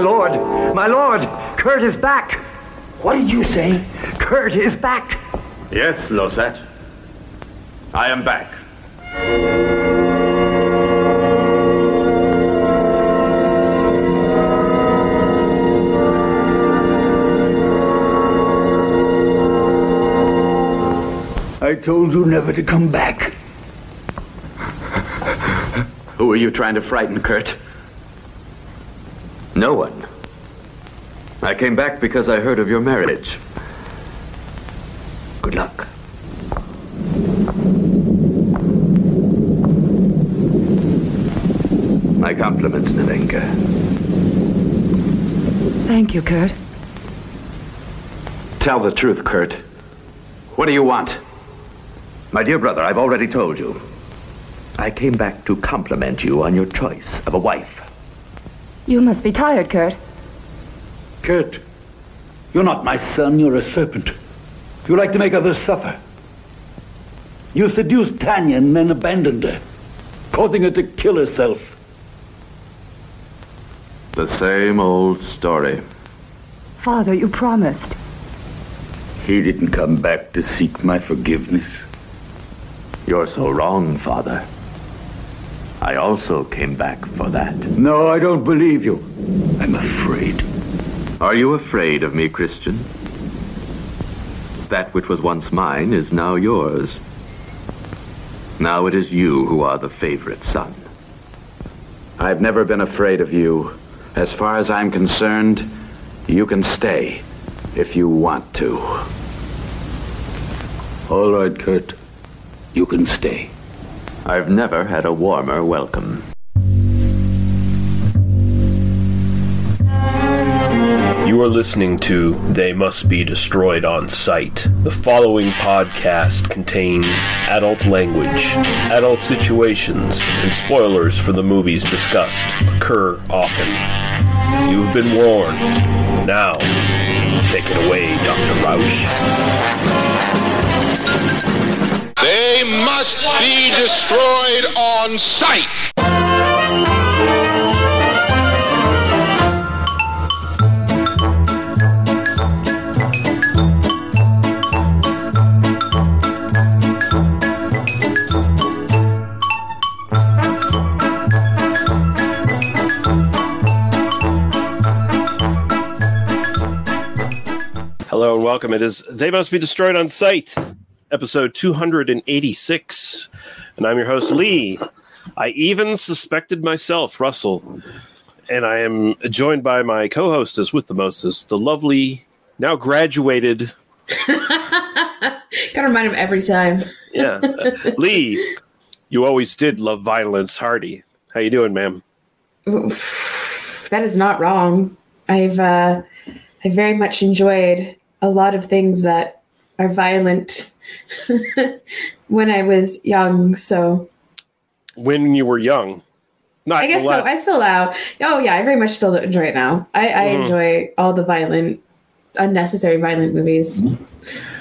lord, my lord, Kurt is back. What did you say? Kurt is back. Yes, Losat. I am back. I told you never to come back. Who are you trying to frighten, Kurt? No one. I came back because I heard of your marriage. Good luck. My compliments, Navenka. Thank you, Kurt. Tell the truth, Kurt. What do you want? My dear brother, I've already told you. I came back to compliment you on your choice of a wife. You must be tired, Kurt. Kurt, you're not my son, you're a serpent. You like to make others suffer. You seduced Tanya and then abandoned her, causing her to kill herself. The same old story. Father, you promised. He didn't come back to seek my forgiveness. You're so wrong, Father. I also came back for that. No, I don't believe you. I'm afraid. Are you afraid of me, Christian? That which was once mine is now yours. Now it is you who are the favorite son. I've never been afraid of you. As far as I'm concerned, you can stay if you want to. All right, Kurt. You can stay. I've never had a warmer welcome. You are listening to They Must Be Destroyed on Sight. The following podcast contains adult language, adult situations, and spoilers for the movies discussed occur often. You've been warned. Now, take it away, Dr. Roush. They must be destroyed on sight. Hello and welcome. It is They Must Be Destroyed on Sight, episode 286. And I'm your host, Lee. I even suspected myself, Russell. And I am joined by my co hostess with the mostest, the lovely, now graduated, Gotta remind him every time. yeah, uh, Lee. You always did love violence, Hardy. How you doing, ma'am? That is not wrong. I've uh, I very much enjoyed a lot of things that are violent when I was young. So When you were young, not I guess the so. I still allow. Oh yeah, I very much still enjoy it now. I, I Mhm. enjoy all the violent, unnecessary violent movies.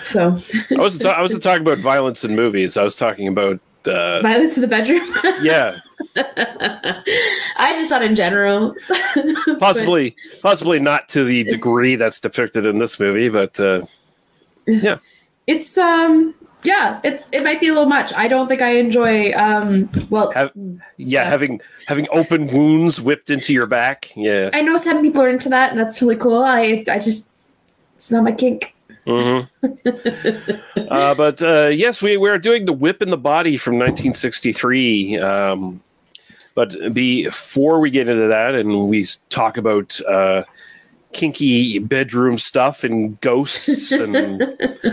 So I wasn't. ta- I wasn't talking about violence in movies. I was talking about. Uh, violence in the bedroom. yeah, I just thought in general. possibly, possibly not to the degree that's depicted in this movie, but uh, yeah, it's um yeah it's it might be a little much i don't think i enjoy um well Have- yeah, having having open wounds whipped into your back. Yeah, i know some people are into that and that's really cool i i just it's not my kink hmm uh, but uh, yes, we we are doing the whip in the body from 1963. Um, but before we get into that, and we talk about uh, kinky bedroom stuff and ghosts and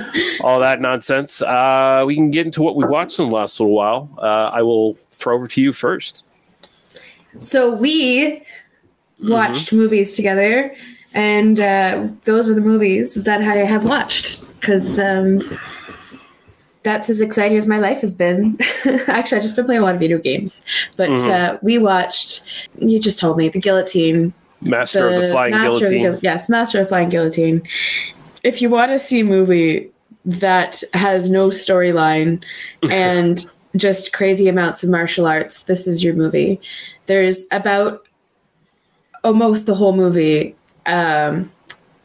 all that nonsense, uh, we can get into what we watched in the last little while. Uh, I will throw over to you first. so we Mm-hmm. watched movies together and uh those are the movies that i have watched because um that's as exciting as my life has been. Actually, I've just been playing a lot of video games. But Mhm. uh, we watched, you just told me, The Guillotine, Master of the Flying Master of the Guillotine. Yes, Master of Flying Guillotine. If you want to see a movie that has no storyline and just crazy amounts of martial arts, this is your movie. There's about almost the whole movie um,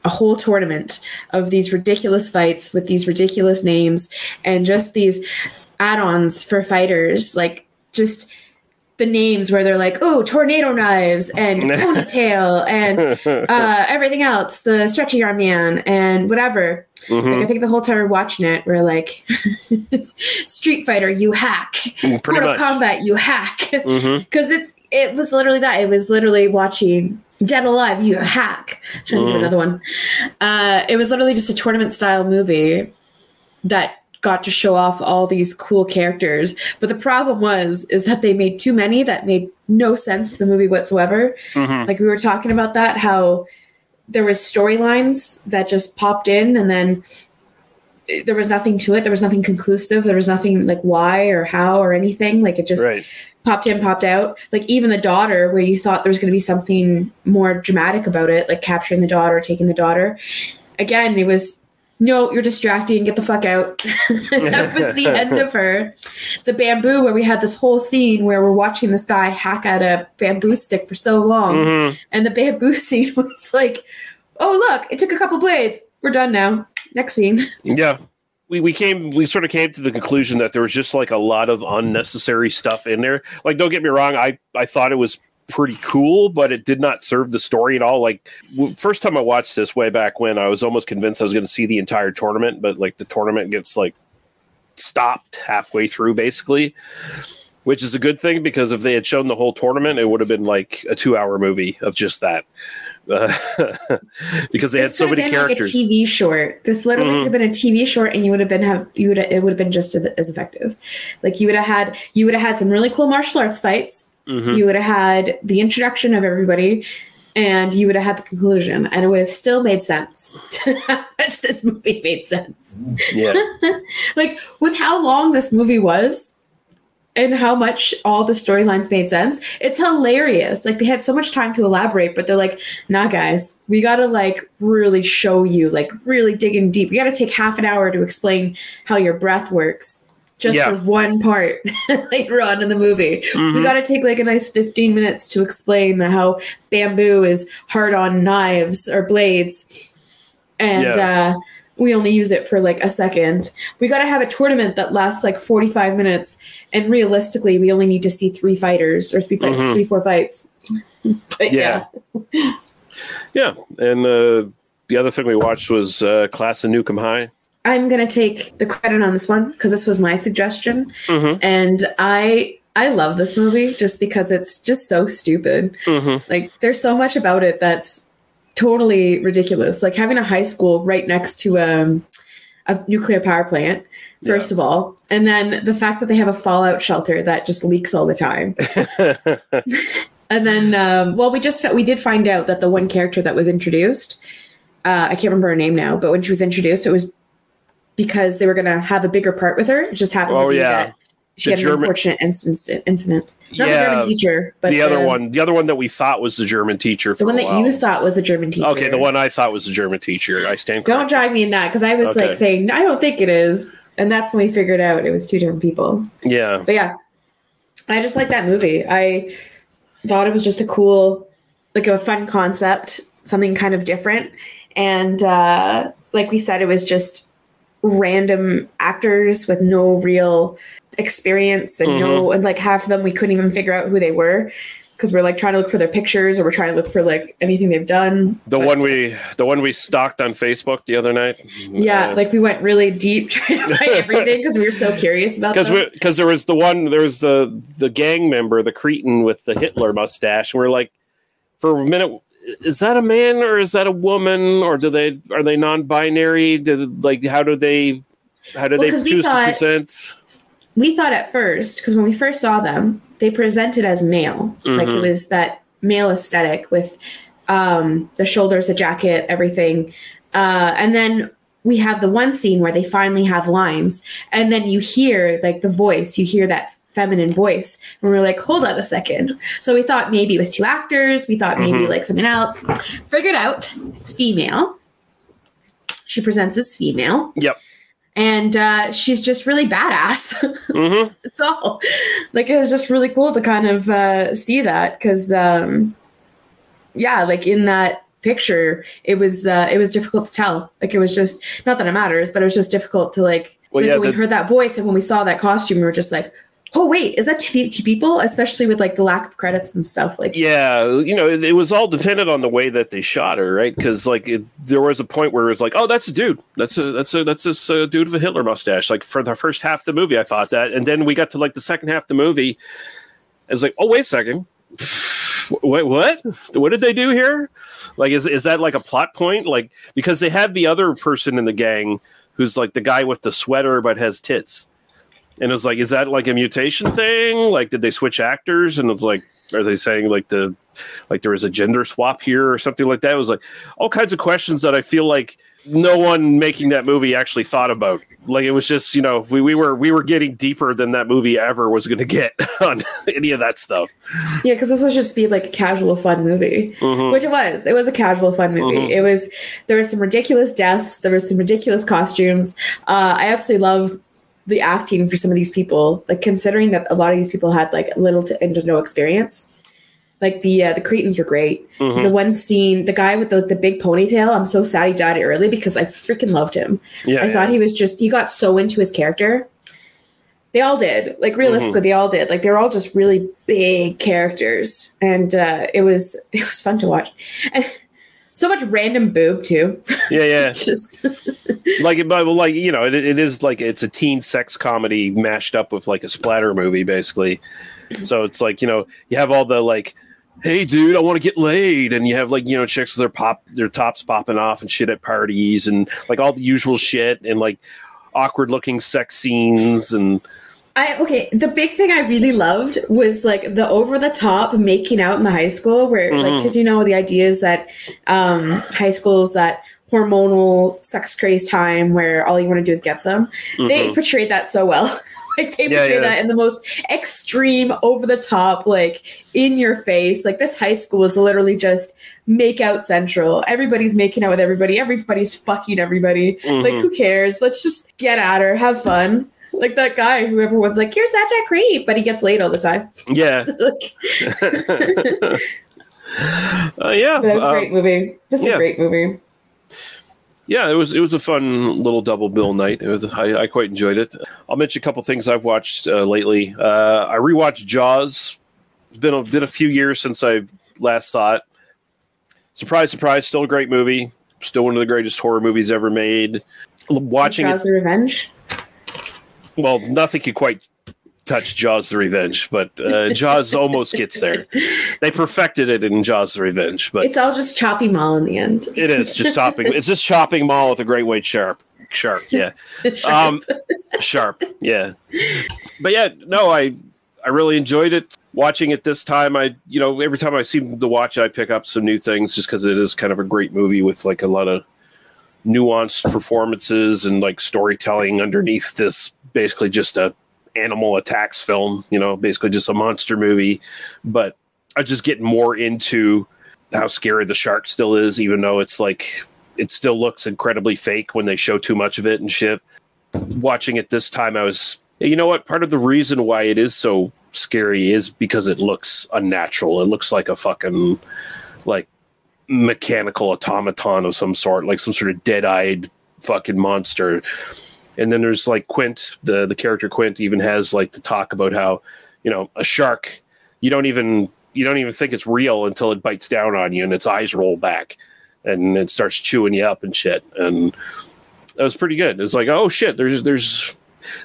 a whole tournament of these ridiculous fights with these ridiculous names and just these add-ons for fighters like just the names where they're like oh tornado knives and ponytail and uh, everything else the stretchy arm man and whatever. Mhm. like i think the whole time we're watching it we're like street fighter you hack. Mm, mortal much. kombat you hack. Because it's it was literally that. It was literally watching dead alive you hack. Trying to think of Mhm. another one. Uh it was literally just a tournament style movie that got to show off all these cool characters. But the problem was is that they made too many that made no sense to the movie whatsoever. Mhm. like we were talking about that how there was storylines that just popped in and then there was nothing to it. There was nothing conclusive. There was nothing like why or how or anything. Like it just Right. popped in popped out. Like even the daughter where you thought there was going to be something more dramatic about it like capturing the daughter taking the daughter. Again it was no you're distracting. Get the fuck out. That was the end of her. The bamboo where we had this whole scene where we're watching this guy hack at a bamboo stick for so long. Mhm. and the bamboo scene was like oh look it took a couple blades. We're done now. Next scene. Yeah. We, we came we sort of came to the conclusion that there was just like a lot of unnecessary stuff in there. Like don't get me wrong, I I thought it was pretty cool, but it did not serve the story at all. Like w- first time I watched this way back when, I was almost convinced I was going to see the entire tournament, but like the tournament gets like stopped halfway through basically, which is a good thing because if they had shown the whole tournament, it would have been like a 2-hour movie of just that. Uh, because they had This so could many have been characters. Like a TV short. This literally Mhm. could have been a TV short, and you would have been have you would it would have been just as effective. Like you would have had you would have had some really cool martial arts fights. Mhm. You would have had the introduction of everybody, and you would have had the conclusion, and it would have still made sense to how much this movie made sense. Yeah. like with how long this movie was and how much all the storylines made sense it's hilarious like they had so much time to elaborate but they're like nah guys we gotta like really show you like really dig in deep we gotta take half an hour to explain how your breath works just Yeah. for one part later on in the movie we Mhm. gotta take like a nice 15 minutes to explain how bamboo is hard on knives or blades and Yeah. uh we only use it for like a second. We got to have a tournament that lasts like 45 minutes. And realistically, we only need to see three fighters or three fights, Mhm. three, four fights. But Yeah. Yeah, and uh, the other thing we watched was uh, Class of Nuke 'Em High. I'm going to take the credit on this one because this was my suggestion. Mhm. And I. I love this movie just because it's just so stupid. Mhm. Like, there's so much about it that's totally ridiculous. Like having a high school right next to um, a nuclear power plant, first of all, and then the fact that they have a fallout shelter that just leaks all the time. and then, um, well, we just we did find out that the one character that was introduced, uh, I can't remember her name now, but when she was introduced, it was because they were going to have a bigger part with her. It just happened Oh, to be yeah. that she The had an unfortunate incident. Incident, not Yeah, the German teacher, but the other one, the other one that we thought was the German teacher. For the one that you thought was the German teacher. Okay, the one I thought was the German teacher. I stand. Don't corrected. drag me in that because I was Okay. like saying I don't think it is, and that's when we figured out it was two different people. Yeah, But yeah, I just like that movie. I thought it was just a cool, like a fun concept, something kind of different, and uh, like we said, it was just random actors with no real experience and no, and like half of them we couldn't even figure out who they were because we're like trying to look for their pictures or we're trying to look for like anything they've done. the But- one we, the one we stalked on Facebook the other night. Yeah, Uh, like we went really deep trying to find everything because we were so curious about because because there was the one there was the the gang member the Cretin with the hitler mustache and we're like for a minute is that a man or is that a woman? Or do they are they non-binary? Did, like how do they how do Well, they choose thought- to present? We thought at first because when we first saw them they presented as male. Like it Mhm. was that male aesthetic with um the shoulders the jacket everything. Uh and then we have the one scene where they finally have lines. And then you hear like the voice. You hear that feminine voice and we're like hold on a second so we thought maybe it was two actors we thought maybe Mhm. like something else figured out it's female she presents as female yep and uh, she's just really badass. hmm That's all. Like it was just really cool to kind of uh, see that because um, yeah, like in that picture, it was uh, it was difficult to tell. Like it was just not that it matters, but it was just difficult to like. Well, like yeah, when we heard that voice and when we saw that costume, we were just like, "Oh wait, is that two, people?" Especially with like the lack of credits and stuff. Like, Yeah, you know, it, it was all dependent on the way that they shot her, right? Because like it, there was a point where it was like, oh, that's a dude, that's a that's a that's this uh, dude with a Hitler mustache. Like for the first half of the movie, I thought that, and then we got to like the second half of the movie, I was like, oh, wait a second. Wait, what? What did they do here? Like, is is that like a plot point? Like, because they have the other person in the gang who's like the guy with the sweater but has tits, and it was like, is that like a mutation thing? Like, did they switch actors? And it's like, are they saying like the like there was a gender swap here or something like that? It was like all kinds of questions that I feel like no one making that movie actually thought about. Like it was just you know we, we were we were getting deeper than that movie ever was going to get on any of that stuff. yeah, because this was just be like a casual fun movie, Mhm. which it was. It was a casual fun movie. Mhm. It was. There was some ridiculous deaths. There was some ridiculous costumes. Uh, I absolutely love the acting for some of these people. Like considering that a lot of these people had like little to no experience. Like the uh, the Cretins were great. Mhm. The one scene, the guy with the, the big ponytail, I'm so sad he died early because I freaking loved him. Yeah, I yeah. thought he was just he got so into his character. They all did. Like realistically, Mm-hmm. they all did. Like they were all just really big characters, and uh, it was it was fun to watch. And so much random boob too. yeah, yeah. just like it, but like you know, it, it is like it's a teen sex comedy mashed up with like a splatter movie, basically. So it's like you know, you have all the like, hey, dude, I want to get laid, and you have like you know chicks with their pop, their tops popping off and shit at parties, and like all the usual shit, and like awkward looking sex scenes, and I okay. The big thing I really loved was like the over the top making out in the high school, where like Mhm. because you know the idea is that um, high school is that hormonal sex craze time where all you want to do is get some. They Mhm. portrayed that so well. like they Yeah, portrayed yeah. that in the most extreme, over the top, like in your face. Like this high school is literally just make out central. Everybody's making out with everybody. Everybody's fucking everybody. Like Mhm. who cares? Let's just get at her, have fun. Like that guy who everyone's like, you're such a creep, but he gets laid all the time. yeah, uh, yeah, that was a um, great movie. Just yeah. a great movie. yeah, it was it was a fun little double bill night. It was I, I quite enjoyed it. I'll mention a couple things I've watched uh, lately. Uh, I rewatched Jaws. It's been a, been a few years since I last saw it. Surprise, surprise! Still a great movie. Still one of the greatest horror movies ever made. Watching it, Jaws the Revenge. Well, nothing could quite touch Jaws: The Revenge, but uh, Jaws almost gets there. They perfected it in Jaws: The Revenge, but It's all just choppy mall in the end. it is just chopping. It's just chopping mall with a great white sharp. Sharp, yeah. um sharp yeah but yeah no i i really enjoyed it watching it this time i you know every time i seem to watch it i pick up some new things just because it is kind of a great movie with like a lot of nuanced performances and like storytelling underneath this basically just a animal attacks film you know basically just a monster movie but i just get more into how scary the shark still is even though it's like it still looks incredibly fake when they show too much of it and shit watching it this time, I was, you know what? Part of the reason why it is so scary is because it looks unnatural. It looks like a fucking, like, mechanical automaton of some sort, like some sort of dead eyed fucking monster. And then there's like Quint, the, the character Quint even has like to talk about how, you know, a shark, you don't even, you don't even think it's real until it bites down on you and its eyes roll back and it starts chewing you up and shit. And, that was pretty good. It's like, oh shit, there's there's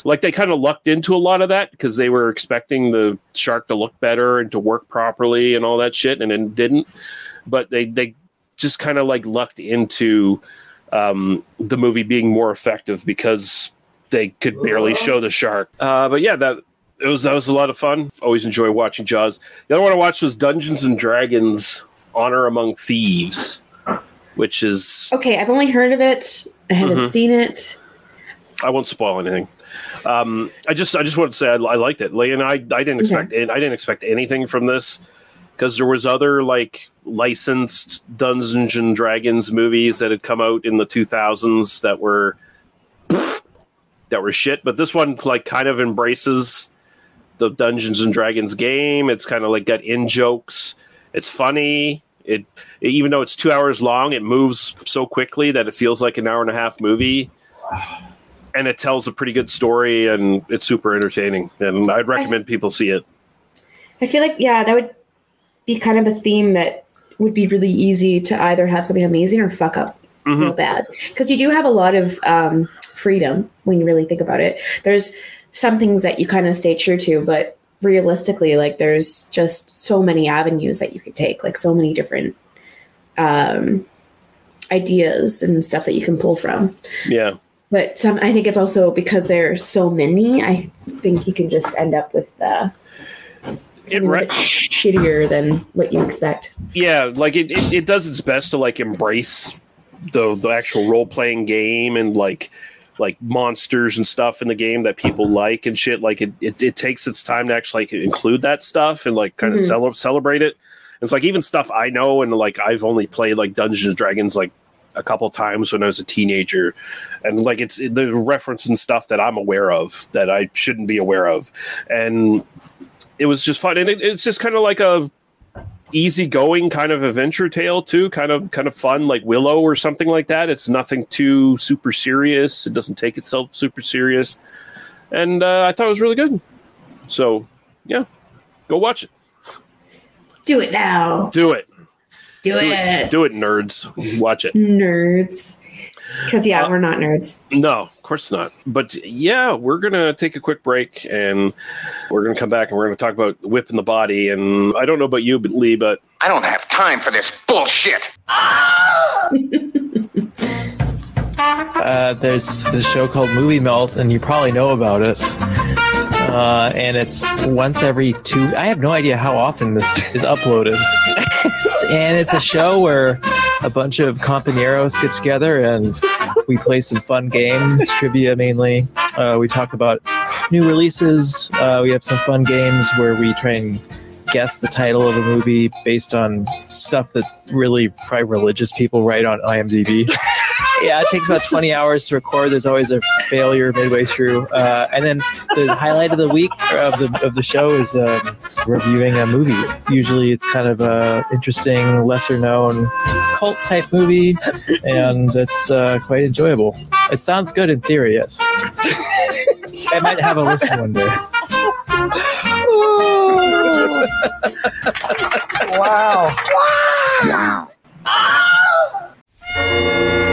like they kind of lucked into a lot of that because they were expecting the shark to look better and to work properly and all that shit, and it didn't. But they they just kind of like lucked into um, the movie being more effective because they could barely show the shark. Uh, but yeah, that it was that was a lot of fun. Always enjoy watching Jaws. The other one I watched was Dungeons and Dragons: Honor Among Thieves, which is Okay, I've only heard of it. I haven't Mhm. seen it. I won't spoil anything. Um, I just I just wanted to say I, I liked it. And I I didn't expect I didn't expect anything from this because there was other like licensed Dungeons and Dragons movies that had come out in the 2000s that were that were shit. But this one like kind of embraces the Dungeons and Dragons game. It's kind of like got in jokes. It's funny. It even though it's two hours long, it moves so quickly that it feels like an hour and a half movie. And it tells a pretty good story, and it's super entertaining. And I'd recommend people see it. I feel like yeah, that would be kind of a theme that would be really easy to either have something amazing or fuck up real bad. Because you do have a lot of um, freedom when you really think about it. There's some things that you kind of stay true to, but realistically, like there's just so many avenues that you could take, like so many different um, ideas and stuff that you can pull from. Yeah. But some, I think it's also because there's so many. I think you can just end up with uh, It re- shittier than what you expect. yeah like it, it, it does its best to like embrace the the actual role-playing game and like like monsters and stuff in the game that people like and shit like it, it, it takes its time to actually like, include that stuff and like kind of Mhm. cele- celebrate it it's like even stuff i know and like i've only played like dungeons and dragons like a couple times when i was a teenager and like it's the reference and stuff that i'm aware of that i shouldn't be aware of and it was just fun. And it, it's just kind of like a easygoing kind of adventure tale too kind of kind of fun like willow or something like that. It's nothing too super serious. It doesn't take itself super serious. And uh, i thought it was really good. So yeah. Go watch it. Do it now. do it. Do, do it. it. Do it nerds. Watch it. Nerds. Because, yeah, Uh, we're not nerds. no course not but yeah we're gonna take a quick break and we're gonna come back and we're gonna talk about whipping the body and i don't know about you but lee but I don't have time for this bullshit. Uh, there's the show called Movie Melt, and you probably know about it. Uh, and it's once every two. I have no idea how often this is uploaded. and it's a show where a bunch of compañeros get together and we play some fun games, trivia mainly. Uh, we talk about new releases. Uh, we have some fun games where we try and guess the title of a movie based on stuff that really probably religious people write on IMDb. yeah, it takes about 20 hours to record. There's always a failure midway through. Uh, and then the highlight of the week of the of the show is um, reviewing a movie. Usually, it's kind of a interesting, lesser known cult type movie, and it's uh, quite enjoyable. It sounds good in theory, yes. I might have a listen one day. wow. All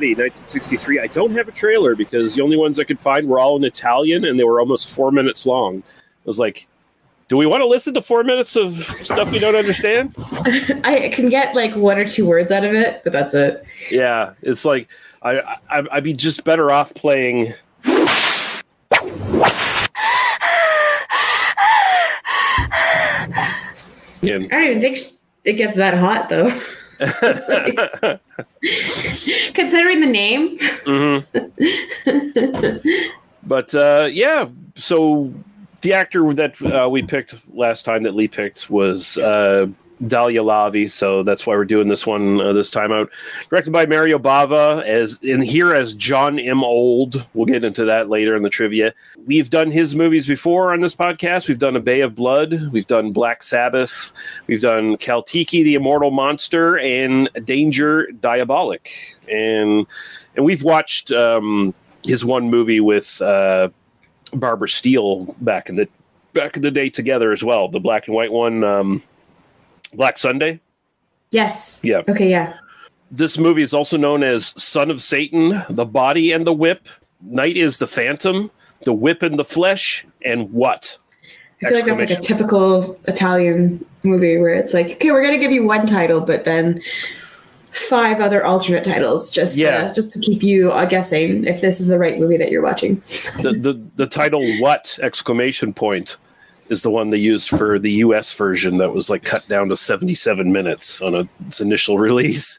Whip Body, 1963. I don't have a trailer because the only ones I could find were all in Italian and they were almost four minutes long. I was like, do we want to listen to four minutes of stuff we don't understand? I can get like one or two words out of it, but that's it. Yeah, it's like I, I I'd be just better off playing. Yeah. I don't even think it gets that hot though. Considering the name. hmm But uh, yeah, so the actor that uh, we picked last time that Lee picked was uh, Daliah Lavi, so that's why we're doing this one uh, this time out. Directed by Mario Bava, as in here as John M. Old. We'll get into that later in the trivia. We've done his movies before on this podcast. We've done A Bay of Blood. We've done Black Sabbath. We've done Caltiki, the Immortal Monster, and Danger Diabolik. And and we've watched um, his one movie with uh, Barbara Steele back in the back in the day together as well. The black and white one. Um, Black Sunday. Yes. Yeah. Okay. Yeah. This movie is also known as Son of Satan, The Body and the Whip, Night is the Phantom, The Whip and the Flesh, and what? I feel like that's like a typical Italian movie where it's like, okay, we're gonna give you one title, but then five other alternate titles just Yeah. uh, just to keep you uh, guessing if this is the right movie that you're watching. the, the the title what exclamation point is the one they used for the US version that was like cut down to 77 minutes on a, its initial release.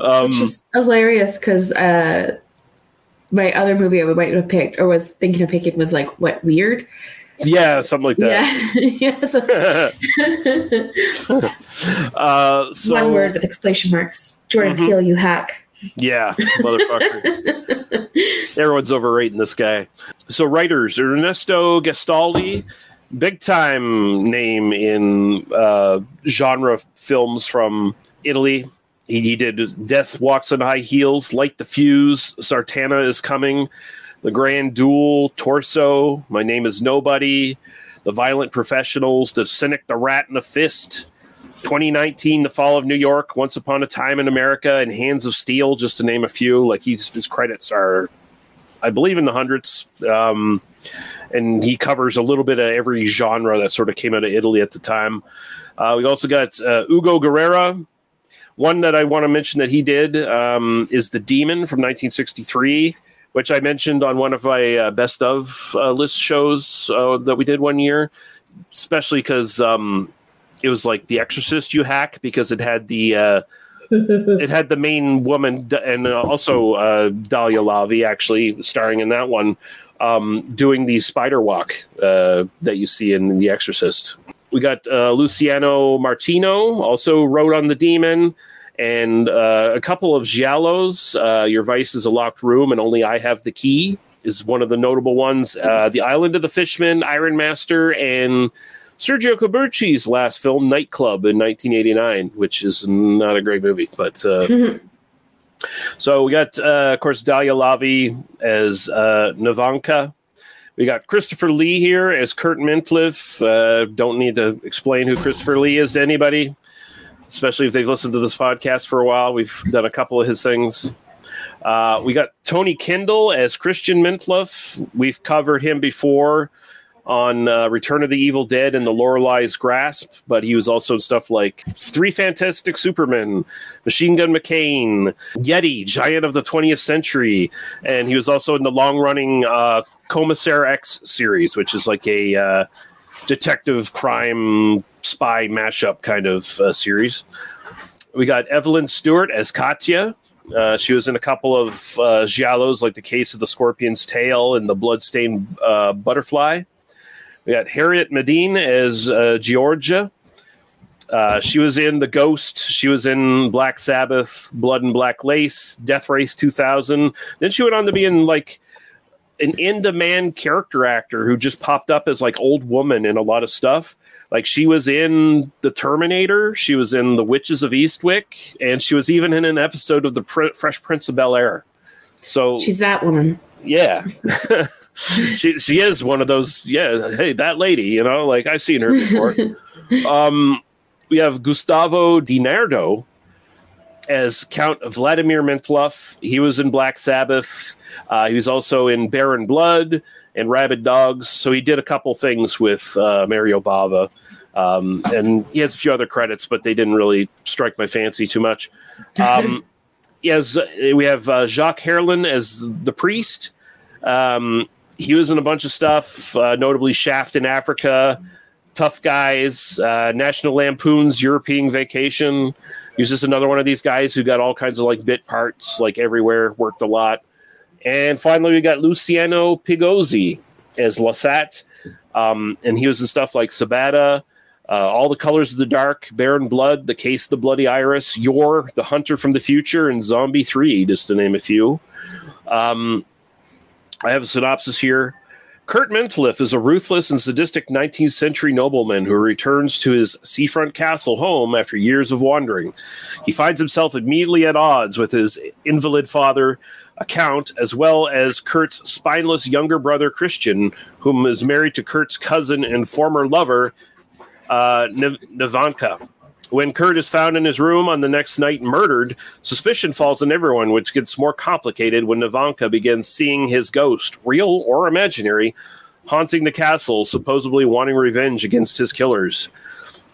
Um, Which is hilarious because uh, my other movie I might have picked or was thinking of picking was like what weird. yeah, something like that. Yeah, yeah. So uh, so one word with exclamation marks. Jordan Mhm. Peele, you hack. Yeah, motherfucker. Everyone's overrating this guy. So, writers Ernesto Gastaldi, big time name in uh, genre films from Italy. He, he did Death Walks on High Heels, Light the Fuse, Sartana is Coming, The Grand Duel, Torso, My Name is Nobody, The Violent Professionals, The Cynic, The Rat, and the Fist. 2019, The Fall of New York, Once Upon a Time in America, and Hands of Steel, just to name a few. Like he's, his credits are, I believe, in the hundreds. Um, and he covers a little bit of every genre that sort of came out of Italy at the time. Uh, we also got uh, Ugo Guerrera. One that I want to mention that he did um, is The Demon from 1963, which I mentioned on one of my uh, best of uh, list shows uh, that we did one year, especially because um, it was like The Exorcist you hack because it had the uh, it had the main woman and also uh, Daliah Lavi actually starring in that one um, doing the spider walk uh, that you see in The Exorcist. We got uh, Luciano Martino also wrote on The Demon and uh, a couple of giallos. Uh, Your Vice is a locked room and only I have the key is one of the notable ones. Uh, the Island of the Fishman, Iron Master, and Sergio Corbucci's last film, Nightclub, in 1989, which is not a great movie, but uh, so we got, uh, of course, Daliah Lavi as uh, Navanka. We got Christopher Lee here as Kurt Mintliff. Uh, don't need to explain who Christopher Lee is to anybody, especially if they've listened to this podcast for a while. We've done a couple of his things. Uh, we got Tony Kendall as Christian Mintloff. We've covered him before on uh, Return of the Evil Dead and the Lorelei's Grasp, but he was also in stuff like Three Fantastic Supermen, Machine Gun McCain, Yeti, Giant of the 20th Century, and he was also in the long running uh, Commissar X series, which is like a uh, detective crime spy mashup kind of uh, series. We got Evelyn Stewart as Katya. Uh, she was in a couple of uh, giallos, like The Case of the Scorpion's Tail and The Bloodstained uh, Butterfly. We got Harriet Medin as uh, Georgia. Uh, she was in The Ghost. She was in Black Sabbath, Blood and Black Lace, Death Race 2000. Then she went on to be in like an in-demand character actor who just popped up as like old woman in a lot of stuff. Like she was in The Terminator, she was in The Witches of Eastwick, and she was even in an episode of The Pr- Fresh Prince of Bel Air. So She's that woman. yeah, she she is one of those. Yeah, hey, that lady. You know, like I've seen her before. um, we have Gustavo De Nardo as Count Vladimir Mintloff. He was in Black Sabbath. Uh, he was also in Baron Blood and Rabid Dogs. So he did a couple things with uh, Mario Bava. Um, and he has a few other credits, but they didn't really strike my fancy too much. Um, has, we have uh, Jacques Herlin as the priest. Um, he was in a bunch of stuff, uh, notably Shaft in Africa, Tough Guys, uh, National Lampoon's European Vacation. He was just another one of these guys who got all kinds of like bit parts, like everywhere, worked a lot. And finally, we got Luciano Pigozzi as Lasat. Um, and he was in stuff like Sabata, uh, All the Colors of the Dark, Baron Blood, The Case of the Bloody Iris, Yor, The Hunter from the Future, and Zombie 3, just to name a few. Um, I have a synopsis here. Kurt Mentliff is a ruthless and sadistic 19th century nobleman who returns to his seafront castle home after years of wandering. He finds himself immediately at odds with his invalid father, a count, as well as Kurt's spineless younger brother, Christian, whom is married to Kurt's cousin and former lover, uh, Niv- Nivanka. When Kurt is found in his room on the next night murdered, suspicion falls on everyone, which gets more complicated when Nivanka begins seeing his ghost, real or imaginary, haunting the castle, supposedly wanting revenge against his killers.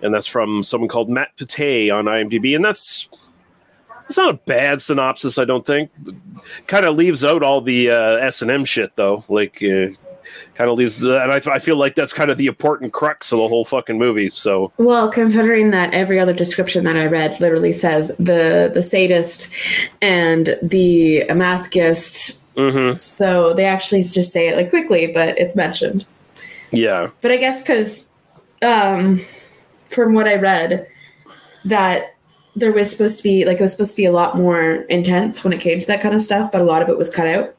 And that's from someone called Matt Pate on IMDb. And that's it's not a bad synopsis, I don't think. Kind of leaves out all the uh, S and M shit, though. Like, uh, kind of leaves, the, and I, I feel like that's kind of the important crux of the whole fucking movie. So, Well, considering that every other description that I read literally says the the sadist and the masochist, mhm. so they actually just say it like quickly, but it's mentioned. yeah, But I guess because, um, from what I read, that there was supposed to be like it was supposed to be a lot more intense when it came to that kind of stuff, but a lot of it was cut out.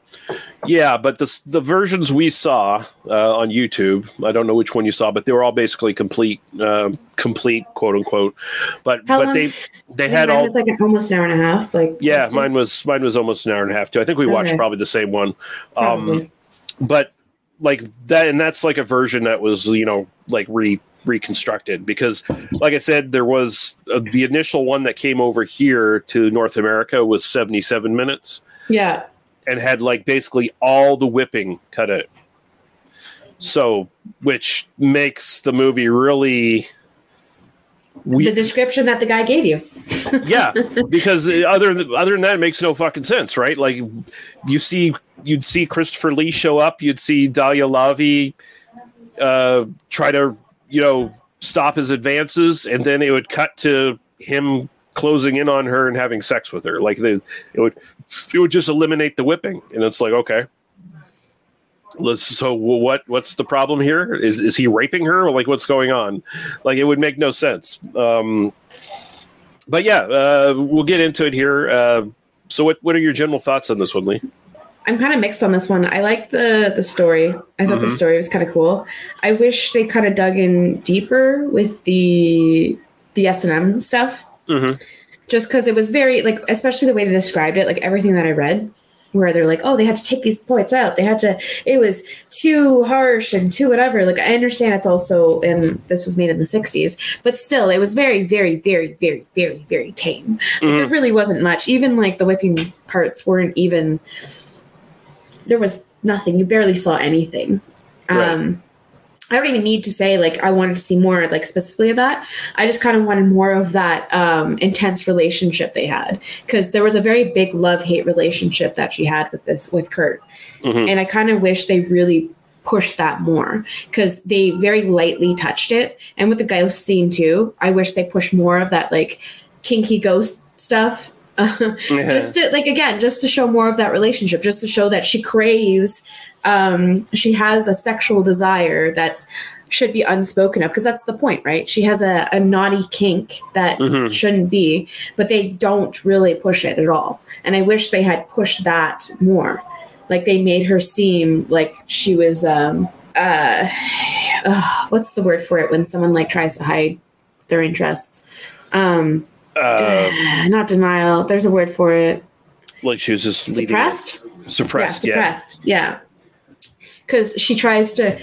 Yeah. But the the versions we saw uh, on YouTube, I don't know which one you saw, but they were all basically complete, uh, complete quote unquote. But How but long- they they had all was like an, almost an hour and a half. Like Yeah, mine was mine was almost an hour and a half too. I think we watched Okay. probably the same one. Um, but like that, and that's like a version that was you know like re reconstructed because, like I said, there was uh, the initial one that came over here to North America was seventy seven minutes yeah. And had like basically all the whipping cut out. So, which makes the movie really. the description that the guy gave you. yeah, because other than, other than that, it makes no fucking sense, right? Like you see, you'd see Christopher Lee show up, you'd see Daliah Lavi uh, try to, you know, stop his advances, and then it would cut to him closing in on her and having sex with her. Like they, it would, it would just eliminate the whipping, and it's like okay. Let's, so what? What's the problem here? Is is he raping her? Or like what's going on? Like it would make no sense. Um, but yeah, uh, we'll get into it here. Uh, so, what what are your general thoughts on this one, Lee? I'm kind of mixed on this one. I like the the story. I thought the Mhm. story was kind of cool. I wish they kind of dug in deeper with the the S and M stuff, Mm-hmm. just because it was very like, especially the way they described it, like everything that I read, where they're like, oh, they had to take these points out. They had to. It was too harsh and too whatever. Like I understand it's also and this was made in the '60s, but still, it was very, very, very, very, very, very tame. Like, there really wasn't much. Even like the whipping parts weren't even there was nothing. You barely saw anything. Right. Um, I don't even need to say like I wanted to see more like specifically of that. I just kind of wanted more of that um, intense relationship they had because there was a very big love hate relationship that she had with this with Kurt, Mhm. and I kind of wish they really pushed that more because they very lightly touched it. And with the ghost scene too, I wish they pushed more of that like kinky ghost stuff. just to like again just to show more of that relationship just to show that she craves um she has a sexual desire that should be unspoken of because that's the point right? She has a, a naughty kink that Mhm. shouldn't be but they don't really push it at all. And i wish they had pushed that more. Like they made her seem like she was um uh, uh what's the word for it when someone like tries to hide their interests? Um Uh, not denial. There's a word for it. like she was just Suppressed. suppressed, yeah, yeah. suppressed. Yeah, because she tries to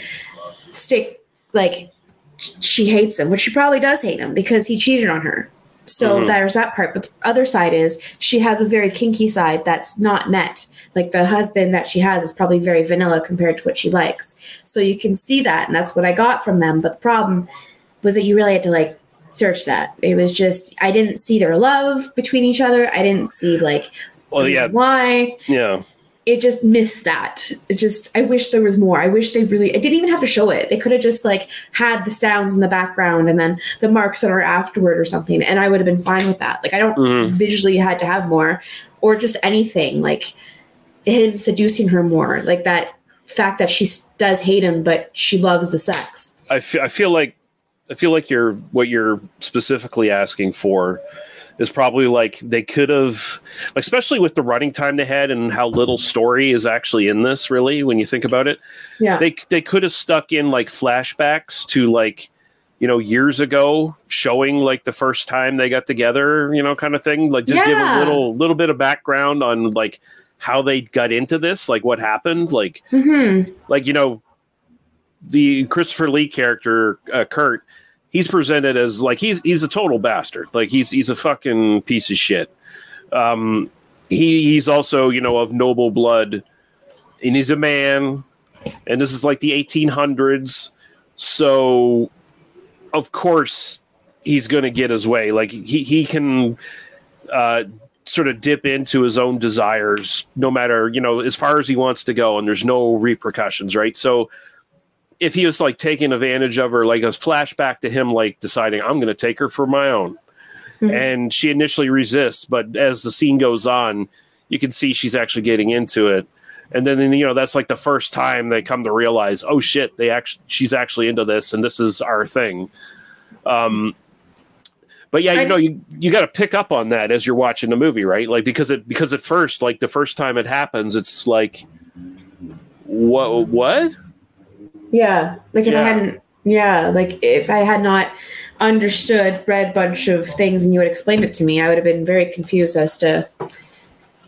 stick like she hates him, which she probably does hate him because he cheated on her. So Mhm. there's that part. But the other side is she has a very kinky side that's not met. Like the husband that she has is probably very vanilla compared to what she likes. So you can see that, and that's what I got from them. But the problem was that you really had to like search that. It was just I didn't see their love between each other. I didn't see like Well, yeah, why yeah. it just missed that. It just I wish there was more. I wish they really it didn't even have to show it. They could have just like had the sounds in the background and then the marks that are afterward or something and I would have been fine with that. Like I don't Mhm. visually had to have more or just anything like him seducing her more. Like that fact that she does hate him but she loves the sex. I fe- I feel like I feel like you're what you're specifically asking for is probably like they could have, especially with the running time they had and how little story is actually in this. Really, when you think about it, Yeah. they they could have stuck in like flashbacks to like you know years ago showing like the first time they got together you know kind of thing like just give a little little bit of background on like how they got into this like what happened like hmm like you know the christopher lee character uh, kurt he's presented as like he's he's a total bastard. Like he's he's a fucking piece of shit. Um he he's also you know of noble blood. And he's a man. And this is like the 1800s so of course he's going to get his way. Like he he can uh sort of dip into his own desires no matter you know as far as he wants to go and there's no repercussions right? So if he was like taking advantage of her like a flashback to him like deciding i'm going to take her for my own. And she initially resists but as the scene goes on you can see she's actually getting into it. And then you know that's like the first time they come to realize oh shit they actually she's actually into this and this is our thing. Um but yeah I you know just- you, you got to pick up on that as you're watching the movie right? Like because it because at first like the first time it happens it's like what what Yeah. Like if I hadn't, yeah, like if I had not understood, read a bunch of things and you had explained it to me, I would have been very confused as to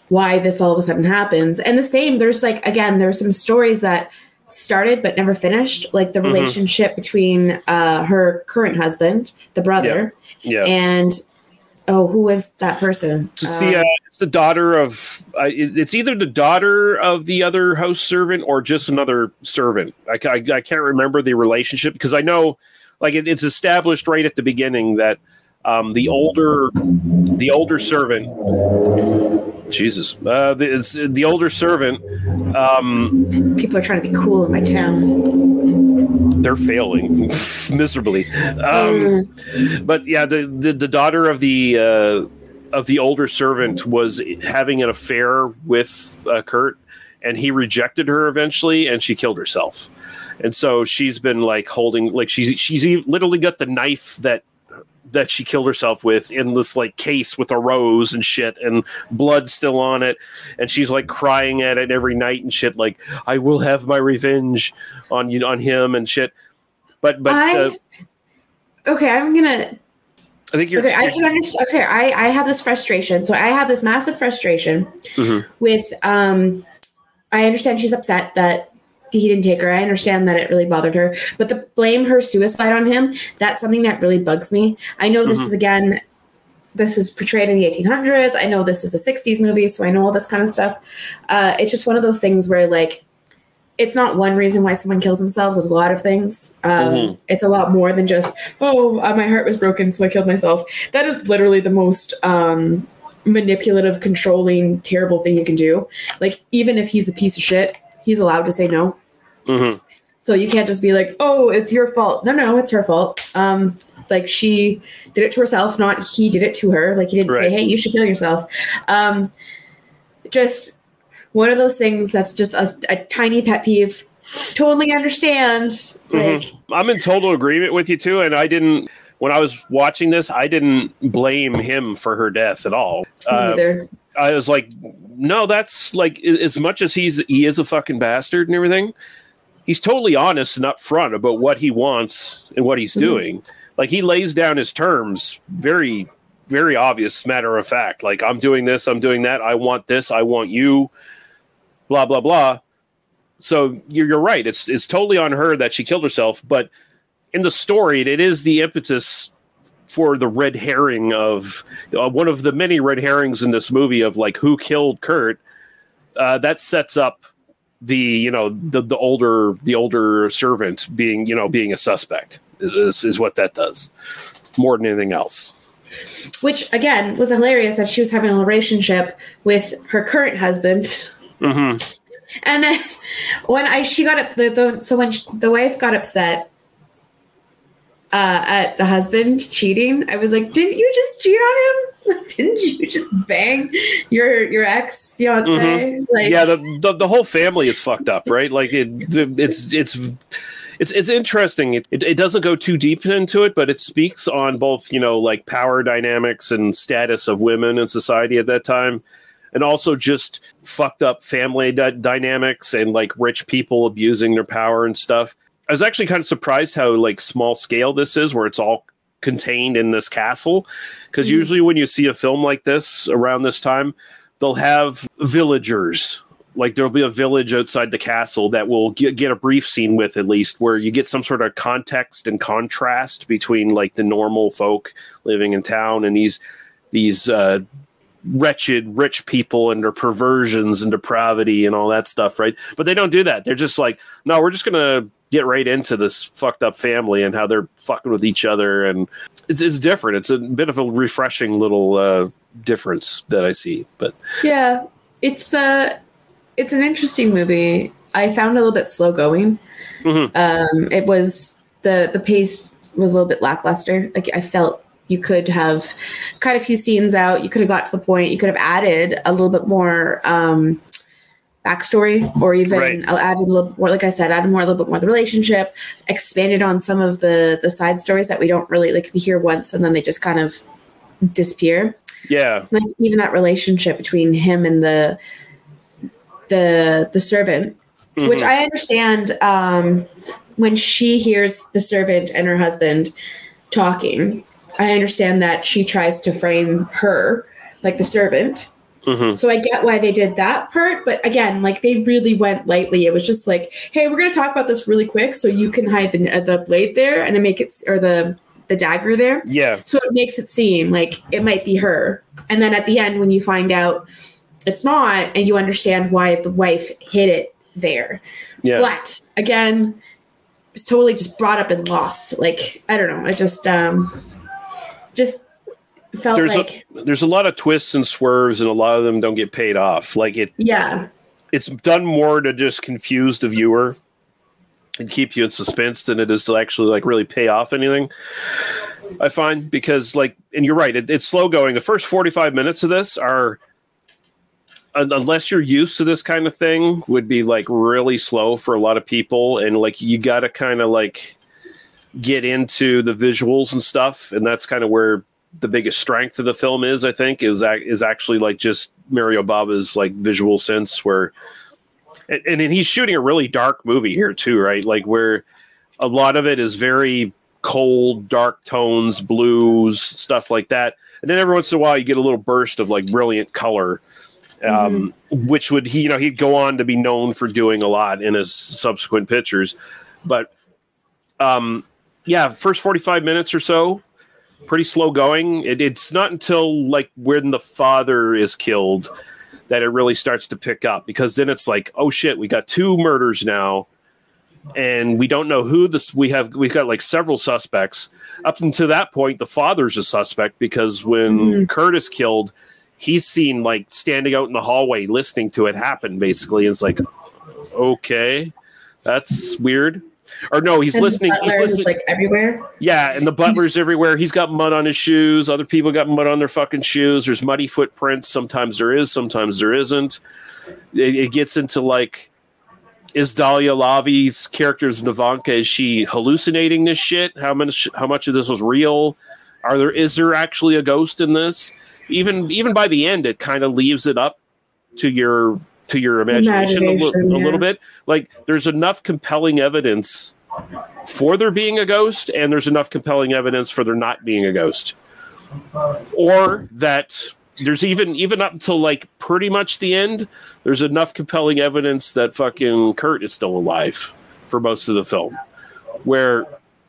why this all of a sudden happens. And the same, there's like, again, there's some stories that started but never finished, like the Mhm. relationship between uh, her current husband, the brother, yeah and oh, who was that person? to see Um, uh, it's the daughter of uh, it- it's either the daughter of the other house servant or just another servant I, I, I can't remember the relationship because i know like it, it's established right at the beginning that um, the older the older servant jesus uh, the, the older servant um, people are trying to be cool in my town. They're failing miserably. Um, but yeah the, the the daughter of the uh of the older servant was having an affair with uh, Kurt and he rejected her eventually and she killed herself. And so she's been like holding like she's she's literally got the knife that that she killed herself with in this like case with a rose and shit and blood still on it and she's like crying at it every night and shit like i will have my revenge on you on him and shit but but I, uh, okay, I'm gonna i think you're okay, I can understand. Okay, I, I have this frustration. So I have this massive frustration Mhm. with. Um, I understand she's upset that he didn't take her. I understand that it really bothered her, but the blame her suicide on him. That's something that really bugs me. I know this Mhm. is again. This is portrayed in the 1800s. I know this is a 60s movie, so I know all this kind of stuff. Uh, it's just one of those things where, like, it's not one reason why someone kills themselves. There's a lot of things. Um, Mhm. It's a lot more than just, oh, uh, my heart was broken, so I killed myself. That is literally the most um, manipulative, controlling, terrible thing you can do. Like, even if he's a piece of shit, he's allowed to say no. Mhm. So you can't just be like, oh, it's your fault. No, no, it's her fault. Um, like she did it to herself, not he did it to her. Like he didn't say, hey, you should kill yourself. Um, just one of those things that's just a, a tiny pet peeve. Totally understand. Like, Mhm. I'm in total agreement with you too, and I didn't. When I was watching this, I didn't blame him for her death at all. me Uh, neither. I was like, no, that's like as much as he's he is a fucking bastard and everything. He's totally honest and upfront about what he wants and what he's Mhm. doing. Like he lays down his terms very, very obvious, matter of fact. Like I'm doing this, I'm doing that. I want this, I want you. Blah blah blah. So you're, you're right. It's it's totally on her that she killed herself, but in the story, it is the impetus for the red herring of uh, one of the many red herrings in this movie of like who killed Kurt. Uh, that sets up the you know the the older the older servant being you know being a suspect is is what that does more than anything else. Which again was hilarious that she was having a relationship with her current husband. hmm And then when I she got up the, the so when she, the wife got upset uh, at the husband cheating, I was like, "Didn't you just cheat on him? Didn't you just bang your your ex fiance?" Like, yeah, the, the the whole family is fucked up, right? Like it, the, it's it's it's it's interesting. It, it it doesn't go too deep into it, but it speaks on both you know like power dynamics and status of women in society at that time, and also just fucked up family dy- dynamics and like rich people abusing their power and stuff. I was actually kind of surprised how like small scale this is, where it's all contained in this castle. Because usually when you see a film like this around this time, they'll have villagers. Like there'll be a village outside the castle that will get, get a brief scene with at least, where you get some sort of context and contrast between like the normal folk living in town and these these uh, wretched rich people and their perversions and depravity and all that stuff, right? But they don't do that. They're just like, no, we're just gonna get right into this fucked up family and how they're fucking with each other, and it's, it's different. It's a bit of a refreshing little uh, difference that I see. But Yeah, it's uh it's an interesting movie. I found it a little bit slow going. Mhm. Um, it was the the pace was a little bit lackluster. Like I felt you could have cut a few scenes out. You could have got to the point. You could have added a little bit more um, backstory, or even Right. added a little more. Like I said, added more a little bit more of the relationship. Expanded on some of the the side stories that we don't really like. We hear once and then they just kind of disappear yeah, like even that relationship between him and the the the servant which i understand um when she hears the servant and her husband talking i understand that she tries to frame her like the servant Mhm. so i get why they did that part but again like they really went lightly it was just like hey we're going to talk about this really quick so you can hide the, the blade there and make it or the the dagger there yeah, so it makes it seem like it might be her. And then at the end, when you find out it's not, and you understand why the wife hid it there. yeah. But again, it's totally just brought up and lost. Like, I don't know. I just, um, just felt There's like, a there's a lot of twists and swerves, and a lot of them don't get paid off. Like it, yeah, it's done more to just confuse the viewer and keep you in suspense than it is to actually like really pay off anything. I find because like, and you're right, it, it's slow going. The first 45 minutes of this are, unless you're used to this kind of thing, would be like really slow for a lot of people, and like you got to kind of like get into the visuals and stuff, and that's kind of where the biggest strength of the film is. I think is is actually like just Mario Bava's like visual sense where and, and then he's shooting a really dark movie here too, right? Like where a lot of it is very cold, dark tones, blues, stuff like that. And then every once in a while, you get a little burst of like brilliant color, um, which would he, you know, he'd go on to be known for doing a lot in his subsequent pictures. But um, yeah, first forty five minutes or so, pretty slow going. It, it's not until like when the father is killed that it really starts to pick up because then it's like, oh shit, we got two murders now, and we don't know who this. We have we've got like several suspects. Up until that point, the father's a suspect because when mm-hmm. Kurt is killed, he's seen like standing out in the hallway listening to it happen. Basically, it's like, okay, that's weird. Or no, he's and listening. He's listening. like everywhere. Yeah, and the butler's everywhere. He's got mud on his shoes. Other people got mud on their fucking shoes. There's muddy footprints. Sometimes there is, sometimes there isn't. It, it gets into like, is Daliah Lavi's character's Nevenka? Is she hallucinating this shit? How much? How much of this was real? Are there? Is there actually a ghost in this? Even even by the end, it kind of leaves it up to your to your imagination, a, li- Imagination, a little bit. Like there's enough compelling evidence for there being a ghost, and there's enough compelling evidence for there not being a ghost, or that there's even even up until like pretty much the end, there's enough compelling evidence that fucking Kurt is still alive for most of the film, where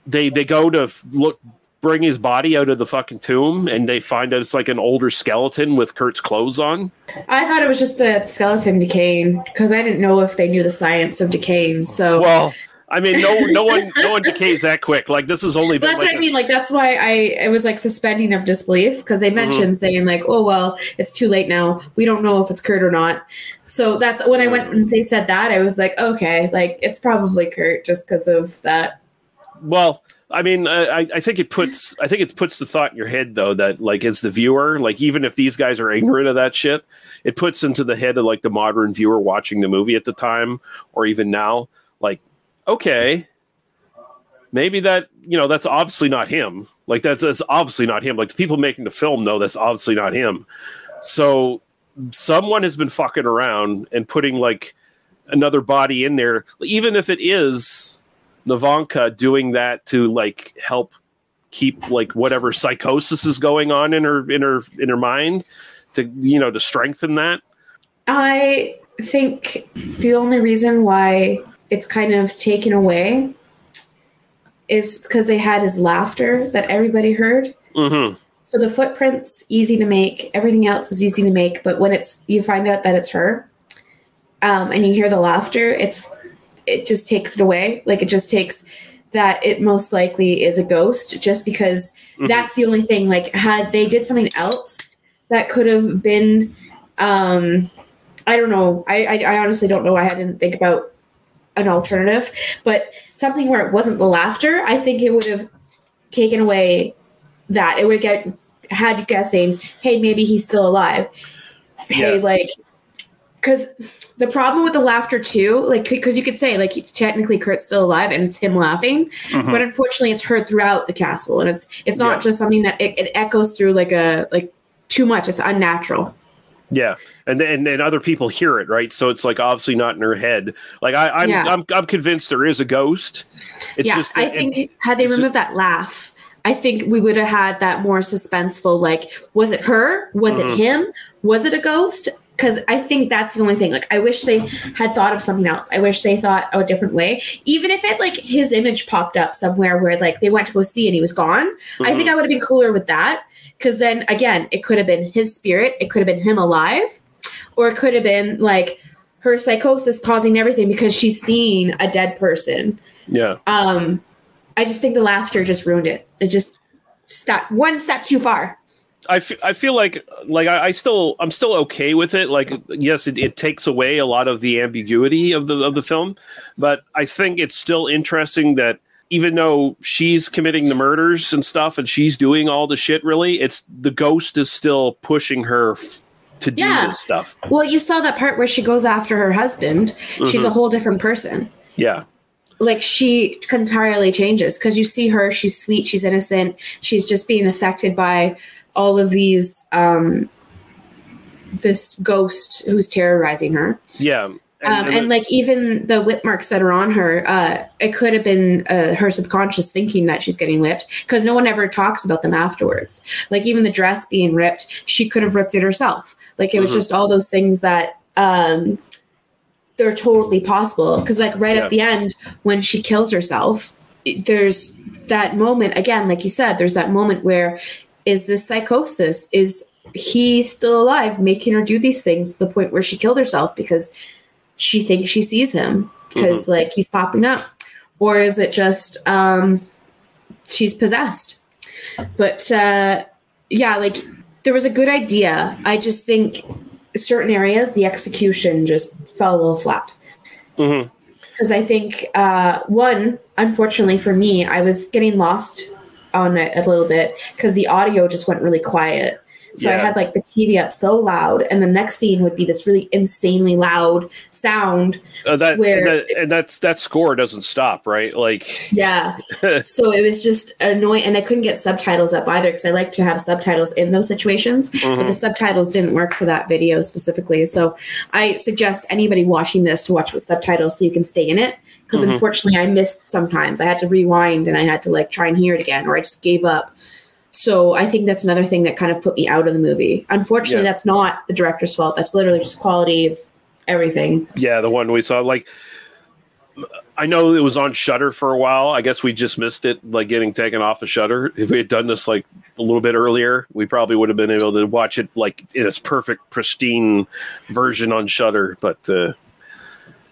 they they go to look bring his body out of the fucking tomb and they find out it's like an older skeleton with Kurt's clothes on. I thought it was just the skeleton decaying because I didn't know if they knew the science of decaying. So Well, I mean, no, no one, no one decays that quick. Like this has only been that's like what I mean. Like that's why I it was like suspending of disbelief because they mm-hmm. mentioned saying like, oh well, it's too late now. We don't know if it's Kurt or not. So that's when I went and they said that I was like, okay, like it's probably Kurt just because of that. Well, I mean, I, I think it puts I think it puts the thought in your head though that like as the viewer, like even if these guys are ignorant of that shit, it puts into the head of like the modern viewer watching the movie at the time or even now, like, okay, maybe that you know that's obviously not him. Like that's that's obviously not him. Like the people making the film know that's obviously not him. So someone has been fucking around and putting like another body in there, even if it is Nevenka doing that to like help keep like whatever psychosis is going on in her in her in her mind to you know to strengthen that. I think the only reason why it's kind of taken away is because they had his laughter that everybody heard. Mm-hmm. So the footprints easy to make, everything else is easy to make, but when it's you find out that it's her, um, and you hear the laughter, it's it just takes it away. Like it just takes that it most likely is a ghost, just because Mhm. that's the only thing. Like had they did something else that could have been, um, I don't know. I, I I honestly don't know. I didn't think about an alternative, but something where it wasn't the laughter, I think it would have taken away that. It would get had you guessing, hey, maybe he's still alive. Hey, Yeah. like, because the problem with the laughter too, like, because you could say like technically Kurt's still alive and it's him laughing, Mhm. but unfortunately it's heard throughout the castle, and it's it's not Yeah. just something that it, it echoes through like a like too much. It's unnatural. Yeah, and then and other people hear it, right? So it's like obviously not in her head. Like I, I'm, Yeah. I'm, I'm convinced there is a ghost. It's yeah, just I think had they removed that laugh, I think we would have had that more suspenseful. Like, was it her? Was Mhm. it him? Was it a ghost? Because I think that's the only thing. Like, I wish they had thought of something else. I wish they thought a different way. Even if it like his image popped up somewhere where like they went to go see and he was gone, I think. I would have been cooler with that. Because then again, it could have been his spirit. It could have been him alive, or it could have been like her psychosis causing everything because she's seeing a dead person yeah, um i just think the laughter just ruined it it just step one step too far I, f- I feel like like I, I still I'm still okay with it. Like yes, it, it takes away a lot of the ambiguity of the of the film, but I think it's still interesting that even though she's committing the murders and stuff and she's doing all the shit, really, it's the ghost is still pushing her f- to do Yeah. this stuff. well you saw that part where she goes after her husband she's a Mhm. whole different person Yeah, like she entirely changes because you see her she's sweet she's innocent she's just being affected by all of these um this ghost who's terrorizing her yeah, um, and, and- like even the whip marks that are on her, uh, it could have been uh, her subconscious thinking that she's getting whipped because no one ever talks about them afterwards. Like even the dress being ripped, she could have ripped it herself. Like it was Mhm. just all those things that um, they're totally possible. Because like right Yeah. at the end when she kills herself, there's that moment again, like you said, there's that moment where is this psychosis? Is he still alive, making her do these things to the point where she killed herself because she thinks she sees him because like he's popping up? Or is it just um she's possessed? But uh yeah like there was a good idea. I just think certain areas the execution just fell a little flat. Mhm. because i think uh one unfortunately for me i was getting lost on it a little bit because the audio just went really quiet so I had like the TV up so loud, and the next scene would be this really insanely loud sound. Uh, that, where- and that and that's that score doesn't stop, right? Like Yeah. so it was just annoying, and I couldn't get subtitles up either because I like to have subtitles in those situations, but Mhm. the subtitles didn't work for that video specifically. So I suggest anybody watching this to watch with subtitles so you can stay in it. Because Mhm. unfortunately, I missed sometimes. I had to rewind and I had to like try and hear it again, or I just gave up. So I think that's another thing that kind of put me out of the movie. Unfortunately, Yeah. that's not the director's fault. That's literally just quality of everything. Yeah, the one we saw. Like, I know it was on Shudder for a while. I guess we just missed it, like getting taken off of Shudder. If we had done this like a little bit earlier, we probably would have been able to watch it like in its perfect, pristine version on Shudder. But uh,